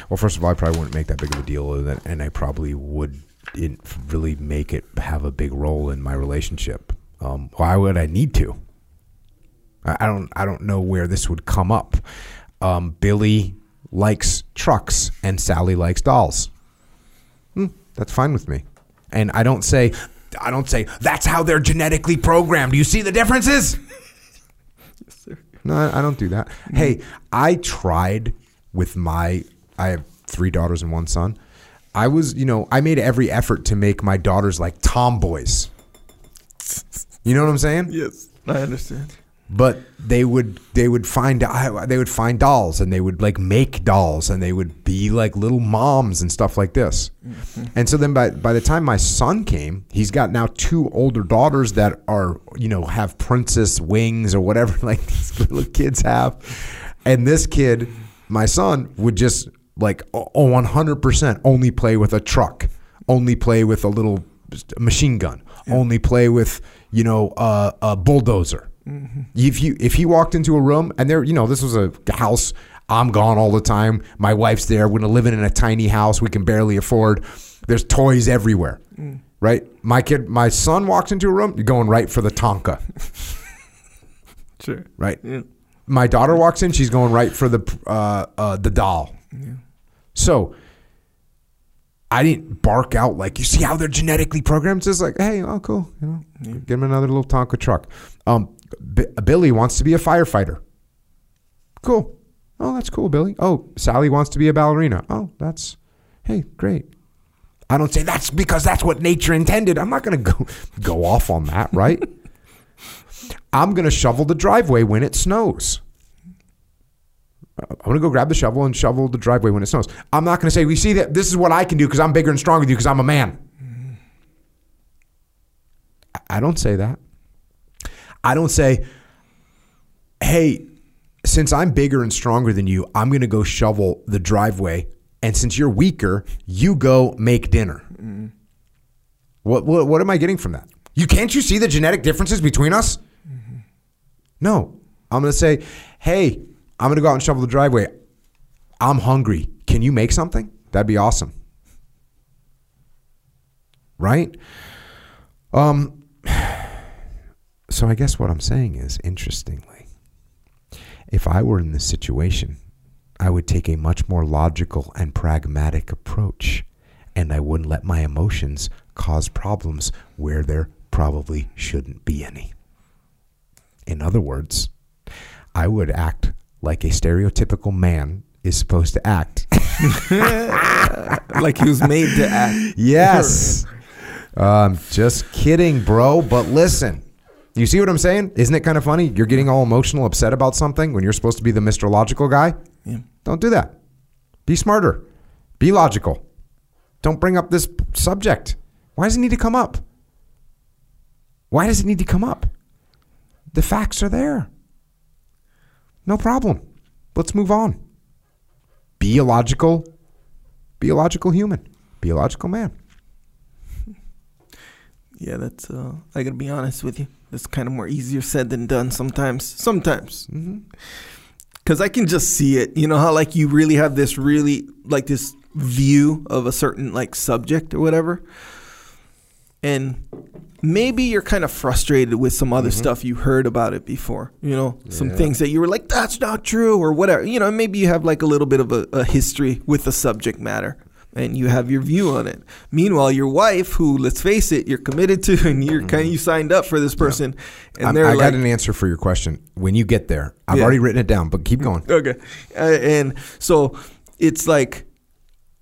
Well, first of all, I probably wouldn't make that big of a deal of it, and I probably would not really make it have a big role in my relationship. Um, why would I need to? I don't. I don't know where this would come up. Um, Billy likes trucks, and Sally likes dolls. Hmm, that's fine with me. And I don't say. I don't say that's how they're genetically programmed. Do you see the differences? No, I I don't do that. Mm-hmm. Hey, I tried with my. I have three daughters and one son. I was, you know, I made every effort to make my daughters like tomboys. You know what I'm saying? Yes, I understand. But they would, they would find, they would find dolls, and they would like make dolls, and they would be like little moms and stuff like this. And so then, by by the time my son came, he's got now two older daughters that are, you know, have princess wings or whatever (laughs) like these little kids have. And this kid, my son, would just like oh, 100% only play with a truck, only play with a little machine gun, only play with, you know, uh, a bulldozer. If you if he walked into a room and there, you know, this was a house. I'm gone all the time. My wife's there. We're living in a tiny house we can barely afford. There's toys everywhere, right? My kid, my son walks into a room. You're going right for the Tonka, (laughs) Sure. right? Yeah. My daughter walks in. She's going right for the uh, uh, the doll. So I didn't bark out like you see how they're genetically programmed. It's just like, hey, oh, cool, you know, get him another little Tonka truck. Um, B- Billy wants to be a firefighter. Cool. Oh, that's cool, Billy. Oh, Sally wants to be a ballerina. Oh, that's hey, great. I don't say that's because that's what nature intended. I'm not going to go (laughs) go off on that, right? (laughs) I'm going to shovel the driveway when it snows. I'm going to go grab the shovel and shovel the driveway when it snows. I'm not going to say, we see that this is what I can do because I'm bigger and stronger than you because I'm a man. I- I don't say that. I don't say, hey, since I'm bigger and stronger than you, I'm going to go shovel the driveway. And since you're weaker, you go make dinner. What, what, what am I getting from that? You can't you see the genetic differences between us? No. I'm going to say, hey, I'm going to go out and shovel the driveway. I'm hungry. Can you make something? That'd be awesome. Right? Um, So I guess what I'm saying is, interestingly, if I were in this situation, I would take a much more logical and pragmatic approach, and I wouldn't let my emotions cause problems where there probably shouldn't be any. In other words, I would act like a stereotypical man is supposed to act. (laughs) like he was made to act. Yes. Um, just kidding, bro. But listen, you see what I'm saying? Isn't it kind of funny? You're getting all emotional, upset about something when you're supposed to be the Mr. Logical guy. Yeah. Don't do that. Be smarter. Be logical. Don't bring up this subject. Why does it need to come up? Why does it need to come up? The facts are there. No problem. Let's move on. Be a logical, be a logical human. Be a logical man. Yeah, that's. Uh, I gotta be honest with you. That's kind of more easier said than done sometimes. Sometimes, because I can just see it. You know how like you really have this really like this view of a certain like subject or whatever, and maybe you're kind of frustrated with some other stuff you heard about it before. You know, some Yeah. things that you were like, that's not true or whatever. You know, maybe you have like a little bit of a, a history with the subject matter. And you have your view on it. Meanwhile, your wife, who let's face it, you're committed to, (laughs) and you're kind of you signed up for this person, and I'm- they're I like, got an answer for your question when you get there. I've Yeah. already written it down, but keep going. (laughs) Okay. Uh, and so it's like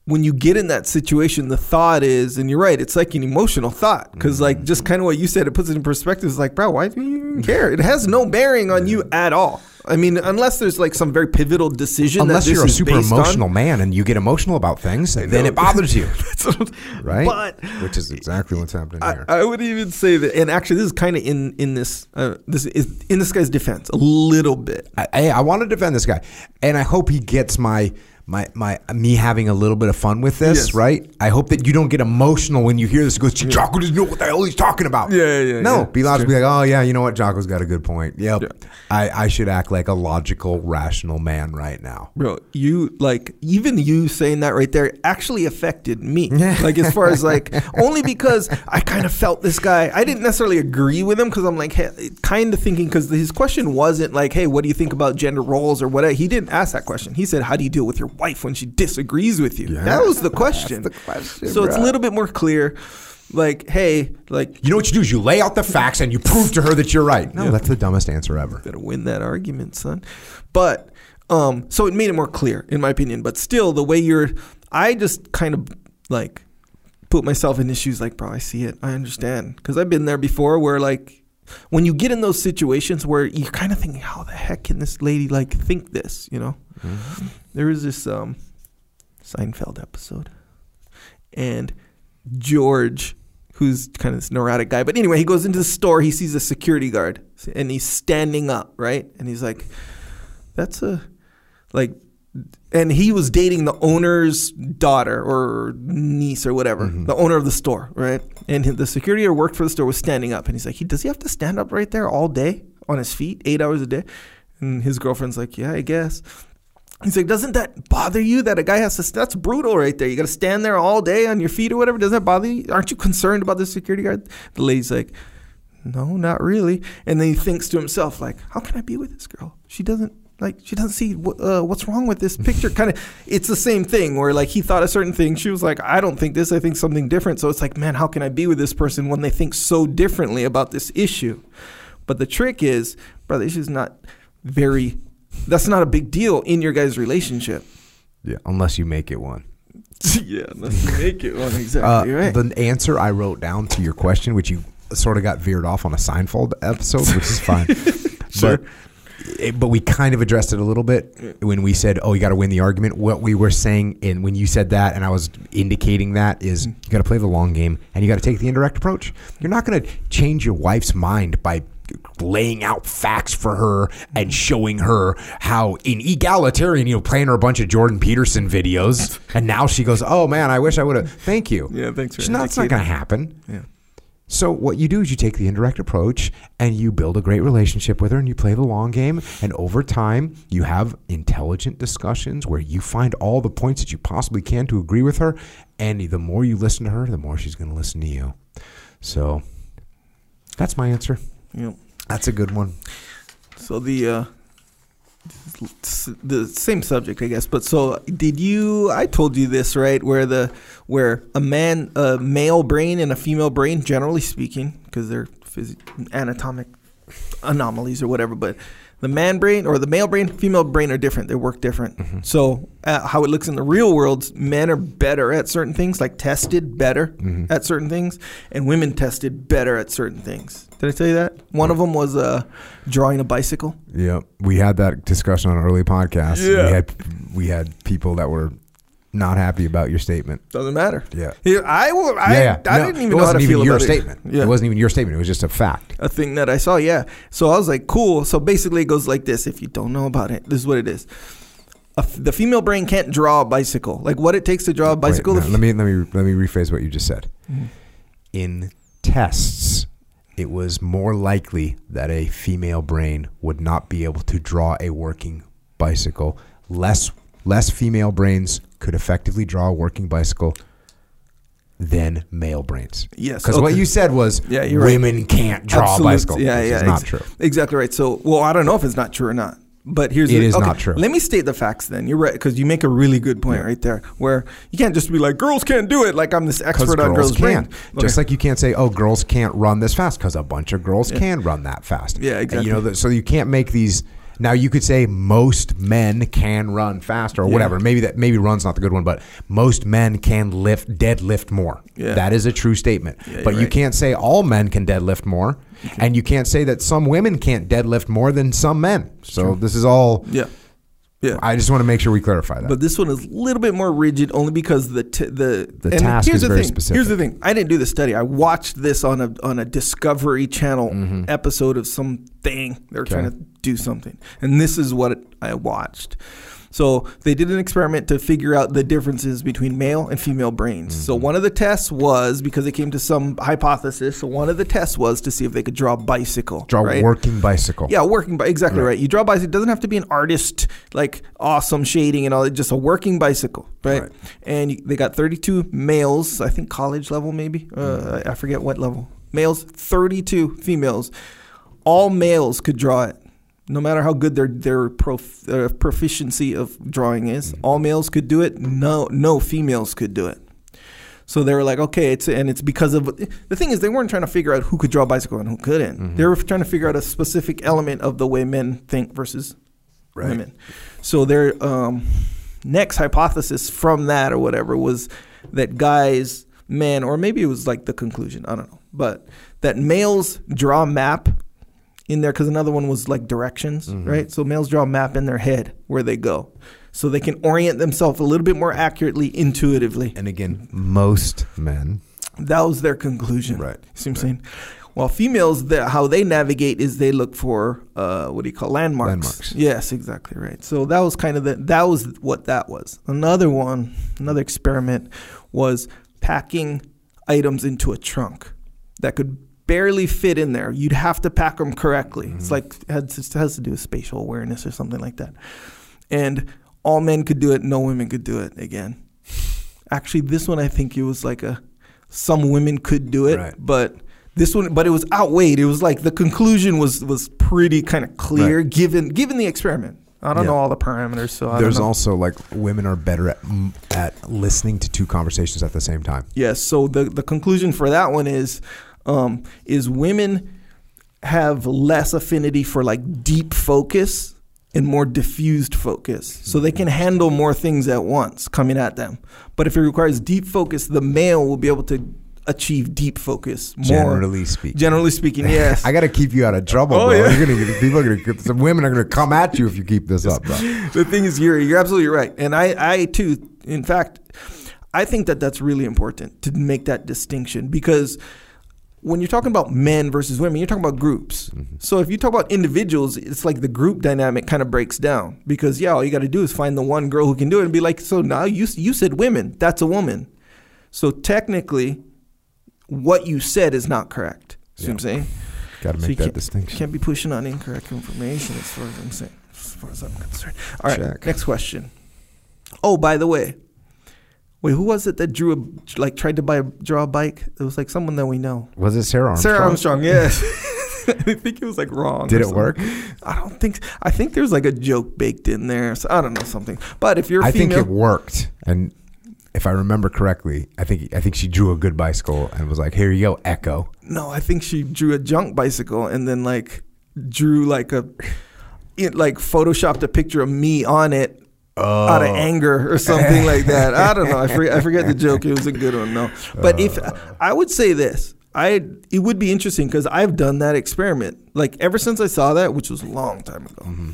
when you get in that situation, the thought is, and you're right, it's like an emotional thought. Because, like, just kind of what you said, it puts it in perspective. It's like, bro, why do you even care? It has no bearing on you at all. I mean, unless there's like some very pivotal decision. Unless that this you're a super based on. emotional man and you get emotional about things, then it bothers you, (laughs) right? But Which is exactly what's happening I, here. I would even say that, and actually, this is kind of in in this uh, this is in this guy's defense a little bit. I, I, I want to defend this guy, and I hope he gets my my my me having a little bit of fun with this, Yes. right? I hope that you don't get emotional when you hear this. Goes, Jocko doesn't know what the hell he's talking about. Yeah, yeah, yeah, No, yeah. be logical. Be like, oh yeah, you know what? Jocko's got a good point. Yep. Yeah. I I should act like a logical, rational man right now. Bro, you like even you saying that right there actually affected me. (laughs) Like as far as like only because I kind of felt this guy. I didn't necessarily agree with him because I'm like hey, kind of thinking because his question wasn't like, hey, what do you think about gender roles or whatever. He didn't ask that question. He said, how do you deal with your wife when she disagrees with you? Yeah. That was the question. the question, so it's a little bit more clear. Like, hey, like You know what you do is you lay out the facts and you prove to her that you're right. No, that's the dumbest answer ever. gonna win that argument, son. But um, so it made it more clear, in my opinion. But still, the way you're, I just kind of like put myself in his shoes. Like, bro, I see it, I understand, because I've been there before. Where like, when you get in those situations where you're kind of thinking, how the heck can this lady like think this? You know, there was this um, Seinfeld episode, and George, who's kind of this neurotic guy. But anyway, he goes into the store. He sees a security guard, and he's standing up, right? And he's like, "That's a like." And he was dating the owner's daughter or niece or whatever, mm-hmm. the owner of the store, right? And the security guard worked for the store was standing up, and he's like, he, "Does he have to stand up right there all day on his feet, eight hours a day?" And his girlfriend's like, "Yeah, I guess." He's like, doesn't that bother you that a guy has to? That's brutal, right there. You got to stand there all day on your feet or whatever. Doesn't that bother you? Aren't you concerned about the security guard? The lady's like, no, not really. And then he thinks to himself, like, how can I be with this girl? She doesn't like. She doesn't see what, uh, what's wrong with this picture. kind of, it's the same thing where like he thought a certain thing. She was like, I don't think this. I think something different. So it's like, man, how can I be with this person when they think so differently about this issue? But the trick is, brother, this is not very. That's not a big deal in your guys' relationship. Yeah, unless you make it one. (laughs) yeah, let's make it one Uh, exactly right. The answer I wrote down to your question, which you sort of got veered off on a Seinfeld episode, which is fine. (laughs) Sure. But, it- but we kind of addressed it a little bit when we said, "Oh, you got to win the argument." What we were saying, and when you said that, and I was indicating that, is Mm. you got to play the long game and you got to take the indirect approach. You're not going to change your wife's mind by laying out facts for her and showing her how in egalitarian, you know, playing her a bunch of Jordan Peterson videos, and now she goes, "Oh man, I wish I would have." Thank you. Yeah, thanks for She's not, it's not going to happen. yeah. So what you do is you take the indirect approach and you build a great relationship with her and you play the long game and over time you have intelligent discussions where you find all the points that you possibly can to agree with her and the more you listen to her the more she's going to listen to you. So that's my answer. Yeah. That's a good one. So the uh, the same subject, I guess. But so did you? I told you this right, where the where a man, a male brain and a female brain, generally speaking, because they're anatomic anomalies or whatever, but. The man brain or the male brain, female brain are different. They work different. So, uh, how it looks in the real world, men are better at certain things, like tested better at certain things, and women tested better at certain things. Did I tell you that? One of them was uh, drawing a bicycle. Yeah, We had that discussion on an early podcast. Yeah. We had we had people that were not happy about your statement. Doesn't matter. Yeah. Yeah, I, will, I, yeah, yeah. I No, didn't even know how to even feel your about statement. it. Yeah. It wasn't even your statement. It was just a fact. a thing that I saw. Yeah. So I was like, cool. So basically, it goes like this. If you don't know about it, this is what it is. A f- the female brain can't draw a bicycle. Like what it takes to draw a bicycle. Wait, no, let me let me let me rephrase what you just said. Mm-hmm. In tests, it was more likely that a female brain would not be able to draw a working bicycle. Less less female brains could effectively draw a working bicycle than male brains. Yes, Because what you said was Yeah, you're right. women can't draw Absolute- a bicycle. Yeah, yeah. is not true. Exactly right. So, well, I don't know if it's not true or not. But here's It the, is okay, not true. Let me state the facts then. You're right because you make a really good point right there, where you can't just be like girls can't do it. Like I'm this expert on girls can. Just like you can't say, "Oh, girls can't run this fast," because a bunch of girls Yeah. can run that fast. Yeah, And, exactly. you know, that- so you can't make these. Now you could say most men can run faster or Yeah. whatever. Maybe that maybe run's not the good one, but most men can lift deadlift more. Yeah. That is a true statement. Yeah, but you're you right. can't say all men can deadlift more, and you can't say that some women can't deadlift more than some men. So this is all. yeah, yeah. I just want to make sure we clarify that. But this one is a little bit more rigid, only because the t- the The and task here's is the very thing. specific. Here's the thing. I didn't do the study. I watched this on a on a Discovery Channel Mm-hmm. episode of some thing. They were trying to do something, and this is what I watched. So they did an experiment to figure out the differences between male and female brains. So Mm-hmm. one of the tests was because they came to some hypothesis. So one of the tests was to see if they could draw a bicycle. draw right? a working bicycle. Yeah, working by exactly Right. right. You draw a bicycle. It doesn't have to be an artist, like awesome shading and all. It's just a working bicycle, right? Right. And you, they got 32 males, I think college level maybe. Uh, I I forget what level. Males, 32 females. All males could draw it, no matter how good their their prof, uh, proficiency of drawing is. All males could do it. No, no females could do it. So they were like, okay, it's and it's because of the thing is they weren't trying to figure out who could draw a bicycle and who couldn't. They were trying to figure out a specific element of the way men think versus Right. women. So their um, next hypothesis from that or whatever was that guys, men, or maybe it was like the conclusion, I don't know, but that males draw map in there because another one was like directions, right? So males draw a map in their head where they go. So they can orient themselves a little bit more accurately, intuitively. And again, most men. That was their conclusion. Right, You See what I'm saying? While females, the, how they navigate is they look for uh, what do you call landmarks? Landmarks. Yes, exactly right. So that was kind of the that was what that was. Another one, another experiment was packing items into a trunk that could barely fit in there. You'd have to pack them correctly. It's mm-hmm. like it has, to do with spatial awareness or something like that. And all men could do it, no women could do it again. Actually, this one I think it was like a some women could do it, Right. but this one but it was outweighed. It was like the conclusion was was pretty kind of clear Right. given given the experiment. I don't Yeah. know all the parameters, so I There's also like women are better at at listening to two conversations at the same time. Yes. So the the conclusion for that one is um, is women have less affinity for like deep focus and more diffused focus. So they can handle more things at once coming at them. But if it requires deep focus, the male will be able to achieve deep focus more. Generally speaking. Generally speaking, yes. (laughs) I got to keep you out of trouble, Oh, bro. yeah. You're gonna get, people are gonna some women are gonna come at you if you keep this up, bro. (laughs) the thing is, you're you're absolutely right, and I I too, in fact, I think that that's really important to make that distinction because when you're talking about men versus women, you're talking about groups. Mm-hmm. So if you talk about individuals, it's like the group dynamic kind of breaks down because yeah, all you got to do is find the one girl who can do it and be like, so now you you said women, that's a woman. So technically, what you said is not correct. See what I'm saying? Got to So make that can't- distinction. Can't be pushing on incorrect information as far as I'm saying, as far as I'm concerned. All right, Check. next question. Oh, by the way, wait, who was it that drew a like tried to buy a draw a bike? It was like someone that we know. Was it Sarah Armstrong? Sarah Armstrong, yes. (laughs) I think it was like wrong. Did it something. work? I don't think. I think there's like a joke baked in there. So I don't know something. But if you're I think it worked, and if I remember correctly, I think I think she drew a good bicycle and was like, "Here you go, Echo." no, I think she drew a junk bicycle and then like drew like a, it like photoshopped a picture of me on it. Out Oh. of anger or something like that. I don't know. I forget, I forget the (laughs) joke. It was a good one, though. But if uh. I would say this, I it would be interesting because I've done that experiment. Like ever since I saw that, which was a long time ago. Mm-hmm.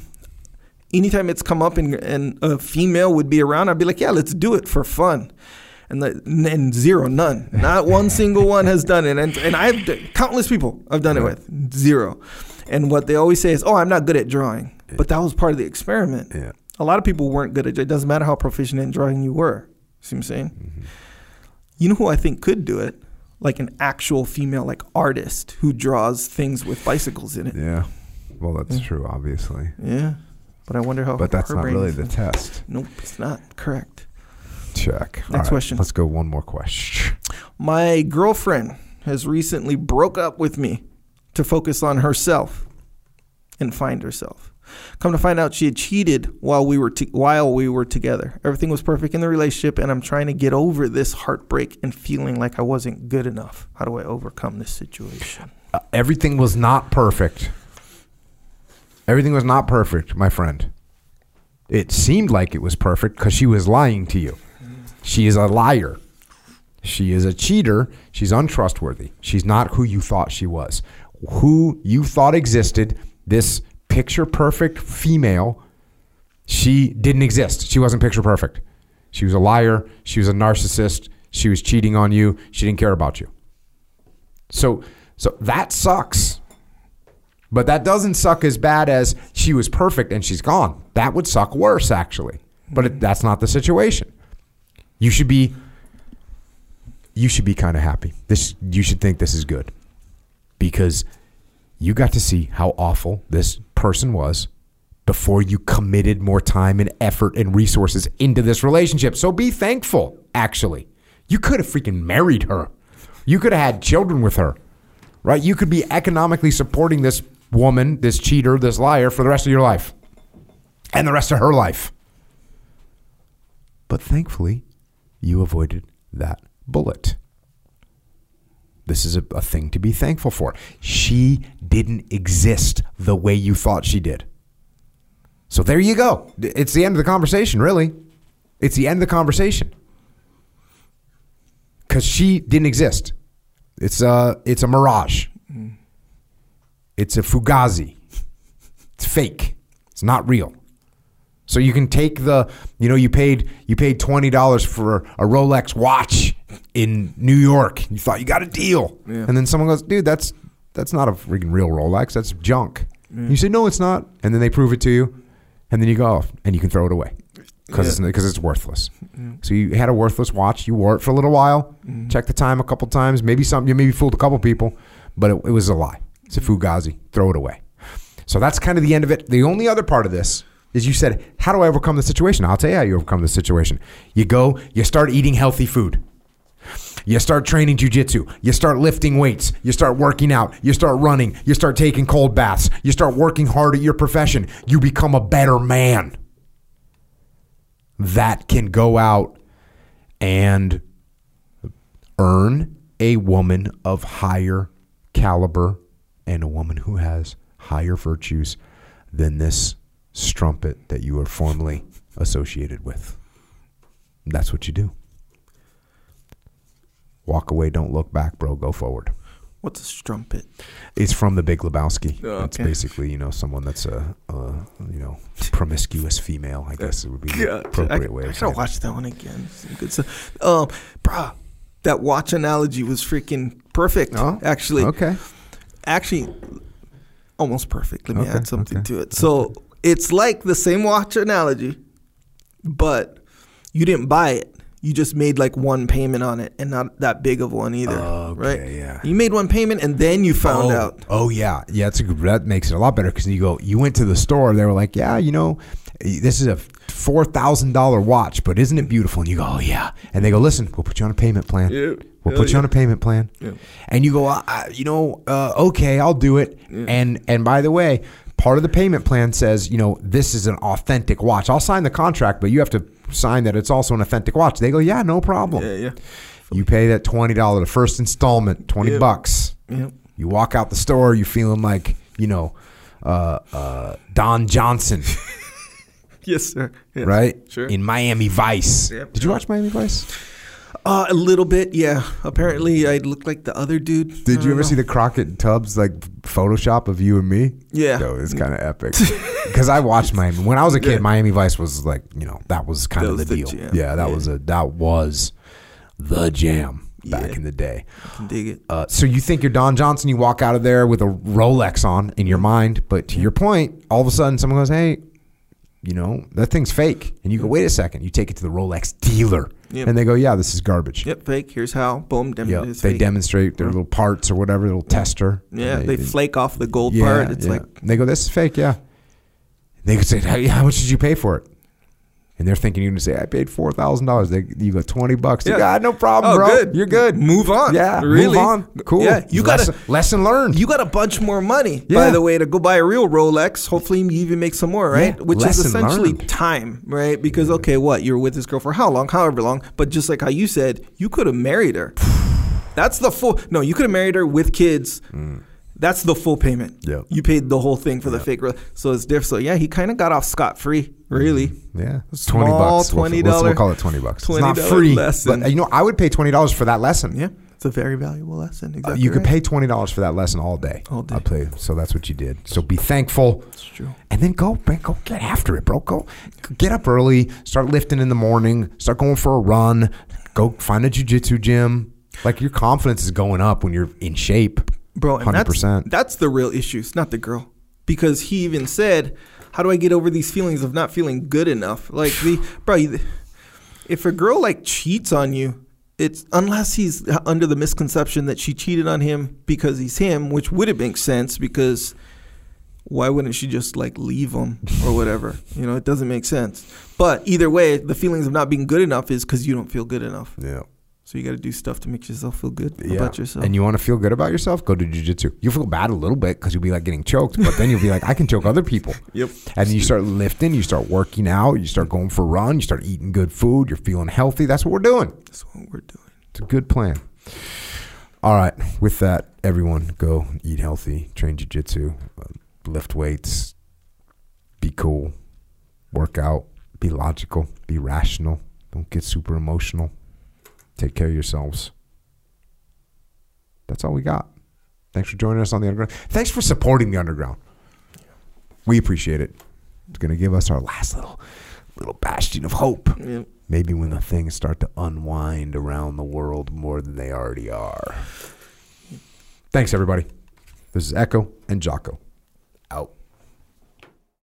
Anytime it's come up and, and a female would be around, I'd be like, yeah, let's do it for fun. And, the, and zero, none, not one (laughs) single one has done it. And and I've d- countless people I've done it with zero. And what they always say is, oh, I'm not good at drawing. But that was part of the experiment Yeah. A lot of people weren't good at it. It doesn't matter how proficient in drawing you were. See what I'm saying? Mm-hmm. You know who I think could do it? Like an actual female, like artist who draws things with bicycles in it. Yeah. Well, that's true, obviously, Yeah. But I wonder how. but that's not really the test. Nope, it's not correct. Check. Next question. Let's go one more question. My girlfriend has recently broke up with me to focus on herself and find herself. Come to find out, she had cheated while we were to- while we were together. Everything was perfect in the relationship, and I'm trying to get over this heartbreak and feeling like I wasn't good enough. How do I overcome this situation? Uh, everything was not perfect. Everything was not perfect, my friend. It seemed like it was perfect because she was lying to you. She is a liar. She is a cheater. She's untrustworthy. She's not who you thought she was. Who you thought existed, this picture perfect female, she didn't exist. She wasn't picture perfect. She was a liar. She was a narcissist. She was cheating on you. She didn't care about you. So so that sucks. But that doesn't suck as bad as she was perfect and she's gone. That would suck worse actually. But it, that's not the situation. You should be you should be kind of happy. This you should think this is good. Because you got to see how awful this person was before you committed more time and effort and resources into this relationship. So be thankful, actually. You could have freaking married her. You could have had children with her. Right? You could be economically supporting this woman, this cheater, this liar for the rest of your life and the rest of her life. But thankfully, you avoided that bullet. This is a, a thing to be thankful for. She didn't exist the way you thought she did. So there you go. It's the end of the conversation, really. It's the end of the conversation. Because she didn't exist. It's a, it's a mirage. Mm. It's a fugazi. It's fake. It's not real. So you can take the, you know, you paid you paid twenty dollars for a Rolex watch in New York. You thought you got a deal, Yeah. and then someone goes, "Dude, that's that's not a freaking real Rolex. That's junk." You say, "No, it's not," and then they prove it to you, and then you go off and you can throw it away because it's because it's worthless. So you had a worthless watch. You wore it for a little while. Mm-hmm. Check the time a couple times. Maybe some you maybe fooled a couple people, but it, it was a lie. It's a fugazi. Throw it away. So that's kind of the end of it. The only other part of this is you said, How do I overcome the situation? I'll tell you how you overcome the situation. You go, you start eating healthy food. You start training jujitsu. You start lifting weights. You start working out. You start running. You start taking cold baths. You start working hard at your profession. You become a better man. That can go out and earn a woman of higher caliber and a woman who has higher virtues than this strumpet that you were formerly associated with. That's what you do. Walk away, don't look back, bro. Go forward. What's a strumpet? It's from the Big Lebowski. Oh, It's okay. basically you know someone that's a, a you know promiscuous female. I guess it would be the appropriate I, way I gotta it. watch that one again. Some good stuff. Um, bruh, that watch analogy was freaking perfect. Oh, actually, Okay. actually, almost perfect. Let me Okay, add something okay. to it. So it's like the same watch analogy, but you didn't buy it. You just made like one payment on it, and not that big of one either. Okay, right? yeah. You made one payment, and then you found oh, out. Oh yeah, yeah. It's a, good- that makes it a lot better because you go. You went to the store. They were like, yeah, you know, this is a four thousand dollar watch, but isn't it beautiful? And you go, oh yeah. And they go, listen, we'll put you on a payment plan. Yeah. We'll put you on a payment plan. Yeah. And you go, uh, you know, uh, okay, I'll do it. And and by the way, part of the payment plan says, you know, this is an authentic watch. I'll sign the contract, but you have to sign that it's also an authentic watch. They go, yeah, no problem. Yeah, yeah. You pay that twenty dollar, the first installment, twenty Yeah. bucks. Yeah. You walk out the store, you're feeling like you know uh, uh, Don Johnson, (laughs) Yes, sir. Yeah. right? Sure. In Miami Vice. Yep. Did you watch Miami Vice? Uh, a little bit, yeah. Apparently, I look like the other dude. Did you ever know. see the Crockett and Tubbs like Photoshop of you and me? Yeah. Yo, it's kind of epic. (laughs) Because I watched Miami when I was a kid. Yeah. Miami Vice was like you know that was kind of the the deal. jam. Yeah, that Yeah. was a that was the jam back Yeah. in the day. Dig it. Uh, so you think you're Don Johnson, you walk out of there with a Rolex on in your mind, but to your point, all of a sudden someone goes, "Hey, you know that thing's fake," and you go, "Wait a second. You take it to the Rolex dealer, Yep. and they go, "Yeah, this is garbage." Yep, fake. Here's how. Boom. Dem- it's they fake. demonstrate their little parts or whatever, little tester. Yeah, And they flake off the gold yeah, part. It's yeah. like And they go, "This is fake." Yeah, they could say, "Hey, (laughs) how much did you pay for it?" And they're thinking you're to say, "I paid four thousand dollars." You got twenty bucks. Yeah. Yeah, no problem, Oh, bro. good. You're good. Move on. Yeah, Really? move on. Cool. Yeah, you gotta- lesson, lesson learned. you got a bunch more money, by the way, to go buy a real Rolex. Hopefully, you even make some more, right? Yeah, Which is essentially learned. time, right? Because okay, what you're with this girl for how long? However long. But just like how you said, you could have married her. (sighs) That's the full. No, you could have married her with kids. Mm. That's the full payment. Yeah. you paid the whole thing for the fake. So it's different. So yeah, he kind of got off scot free, really. Yeah, Small twenty bucks. We'll- $20 We'll, we'll call it twenty bucks. It's not free, lesson. but you know, I would pay twenty dollars for that lesson. Yeah, it's a very valuable lesson. Uh, Exactly. you could pay twenty dollars for that lesson all day. All day. I'll play. So that's what you did. So be thankful. It's true. And then go, man, go get after it, bro. Go get up early, start lifting in the morning, start going for a run, go find a jujitsu gym. Like your confidence is going up when you're in shape. Bro. And 100%. that's the real issue. It's not the girl, because he even said, "How do I get over these feelings of not feeling good enough?" Like the bro, if a girl like cheats on you, it's unless he's under the misconception that she cheated on him because he's him, which would have make sense because. Why wouldn't she just like leave him or whatever? (laughs) You know, it doesn't make sense. But either way, the feelings of not being good enough is because you don't feel good enough. Yeah. So you got to do stuff to make yourself feel good Yeah. about yourself. And you want to feel good about yourself? Go to jujitsu. You'll feel bad a little bit because you'll be like getting choked, but then you'll be like, I can choke other people. (laughs) Yep. And you start lifting, you start working out, you start going for a run, you start eating good food, you're feeling healthy. That's what we're doing. That's what we're doing. It's a good plan. All right. With that, everyone go eat healthy, train jujitsu, uh, lift weights, be cool, work out, be logical, be rational. Don't get super emotional. Take care of yourselves. That's all we got. Thanks for joining us on the underground. Thanks for supporting the underground. We appreciate it. It's going to give us our last little little bastion of hope. Yep. Maybe when the things start to unwind around the world more than they already are. Thanks, everybody. This is Echo and Jocko.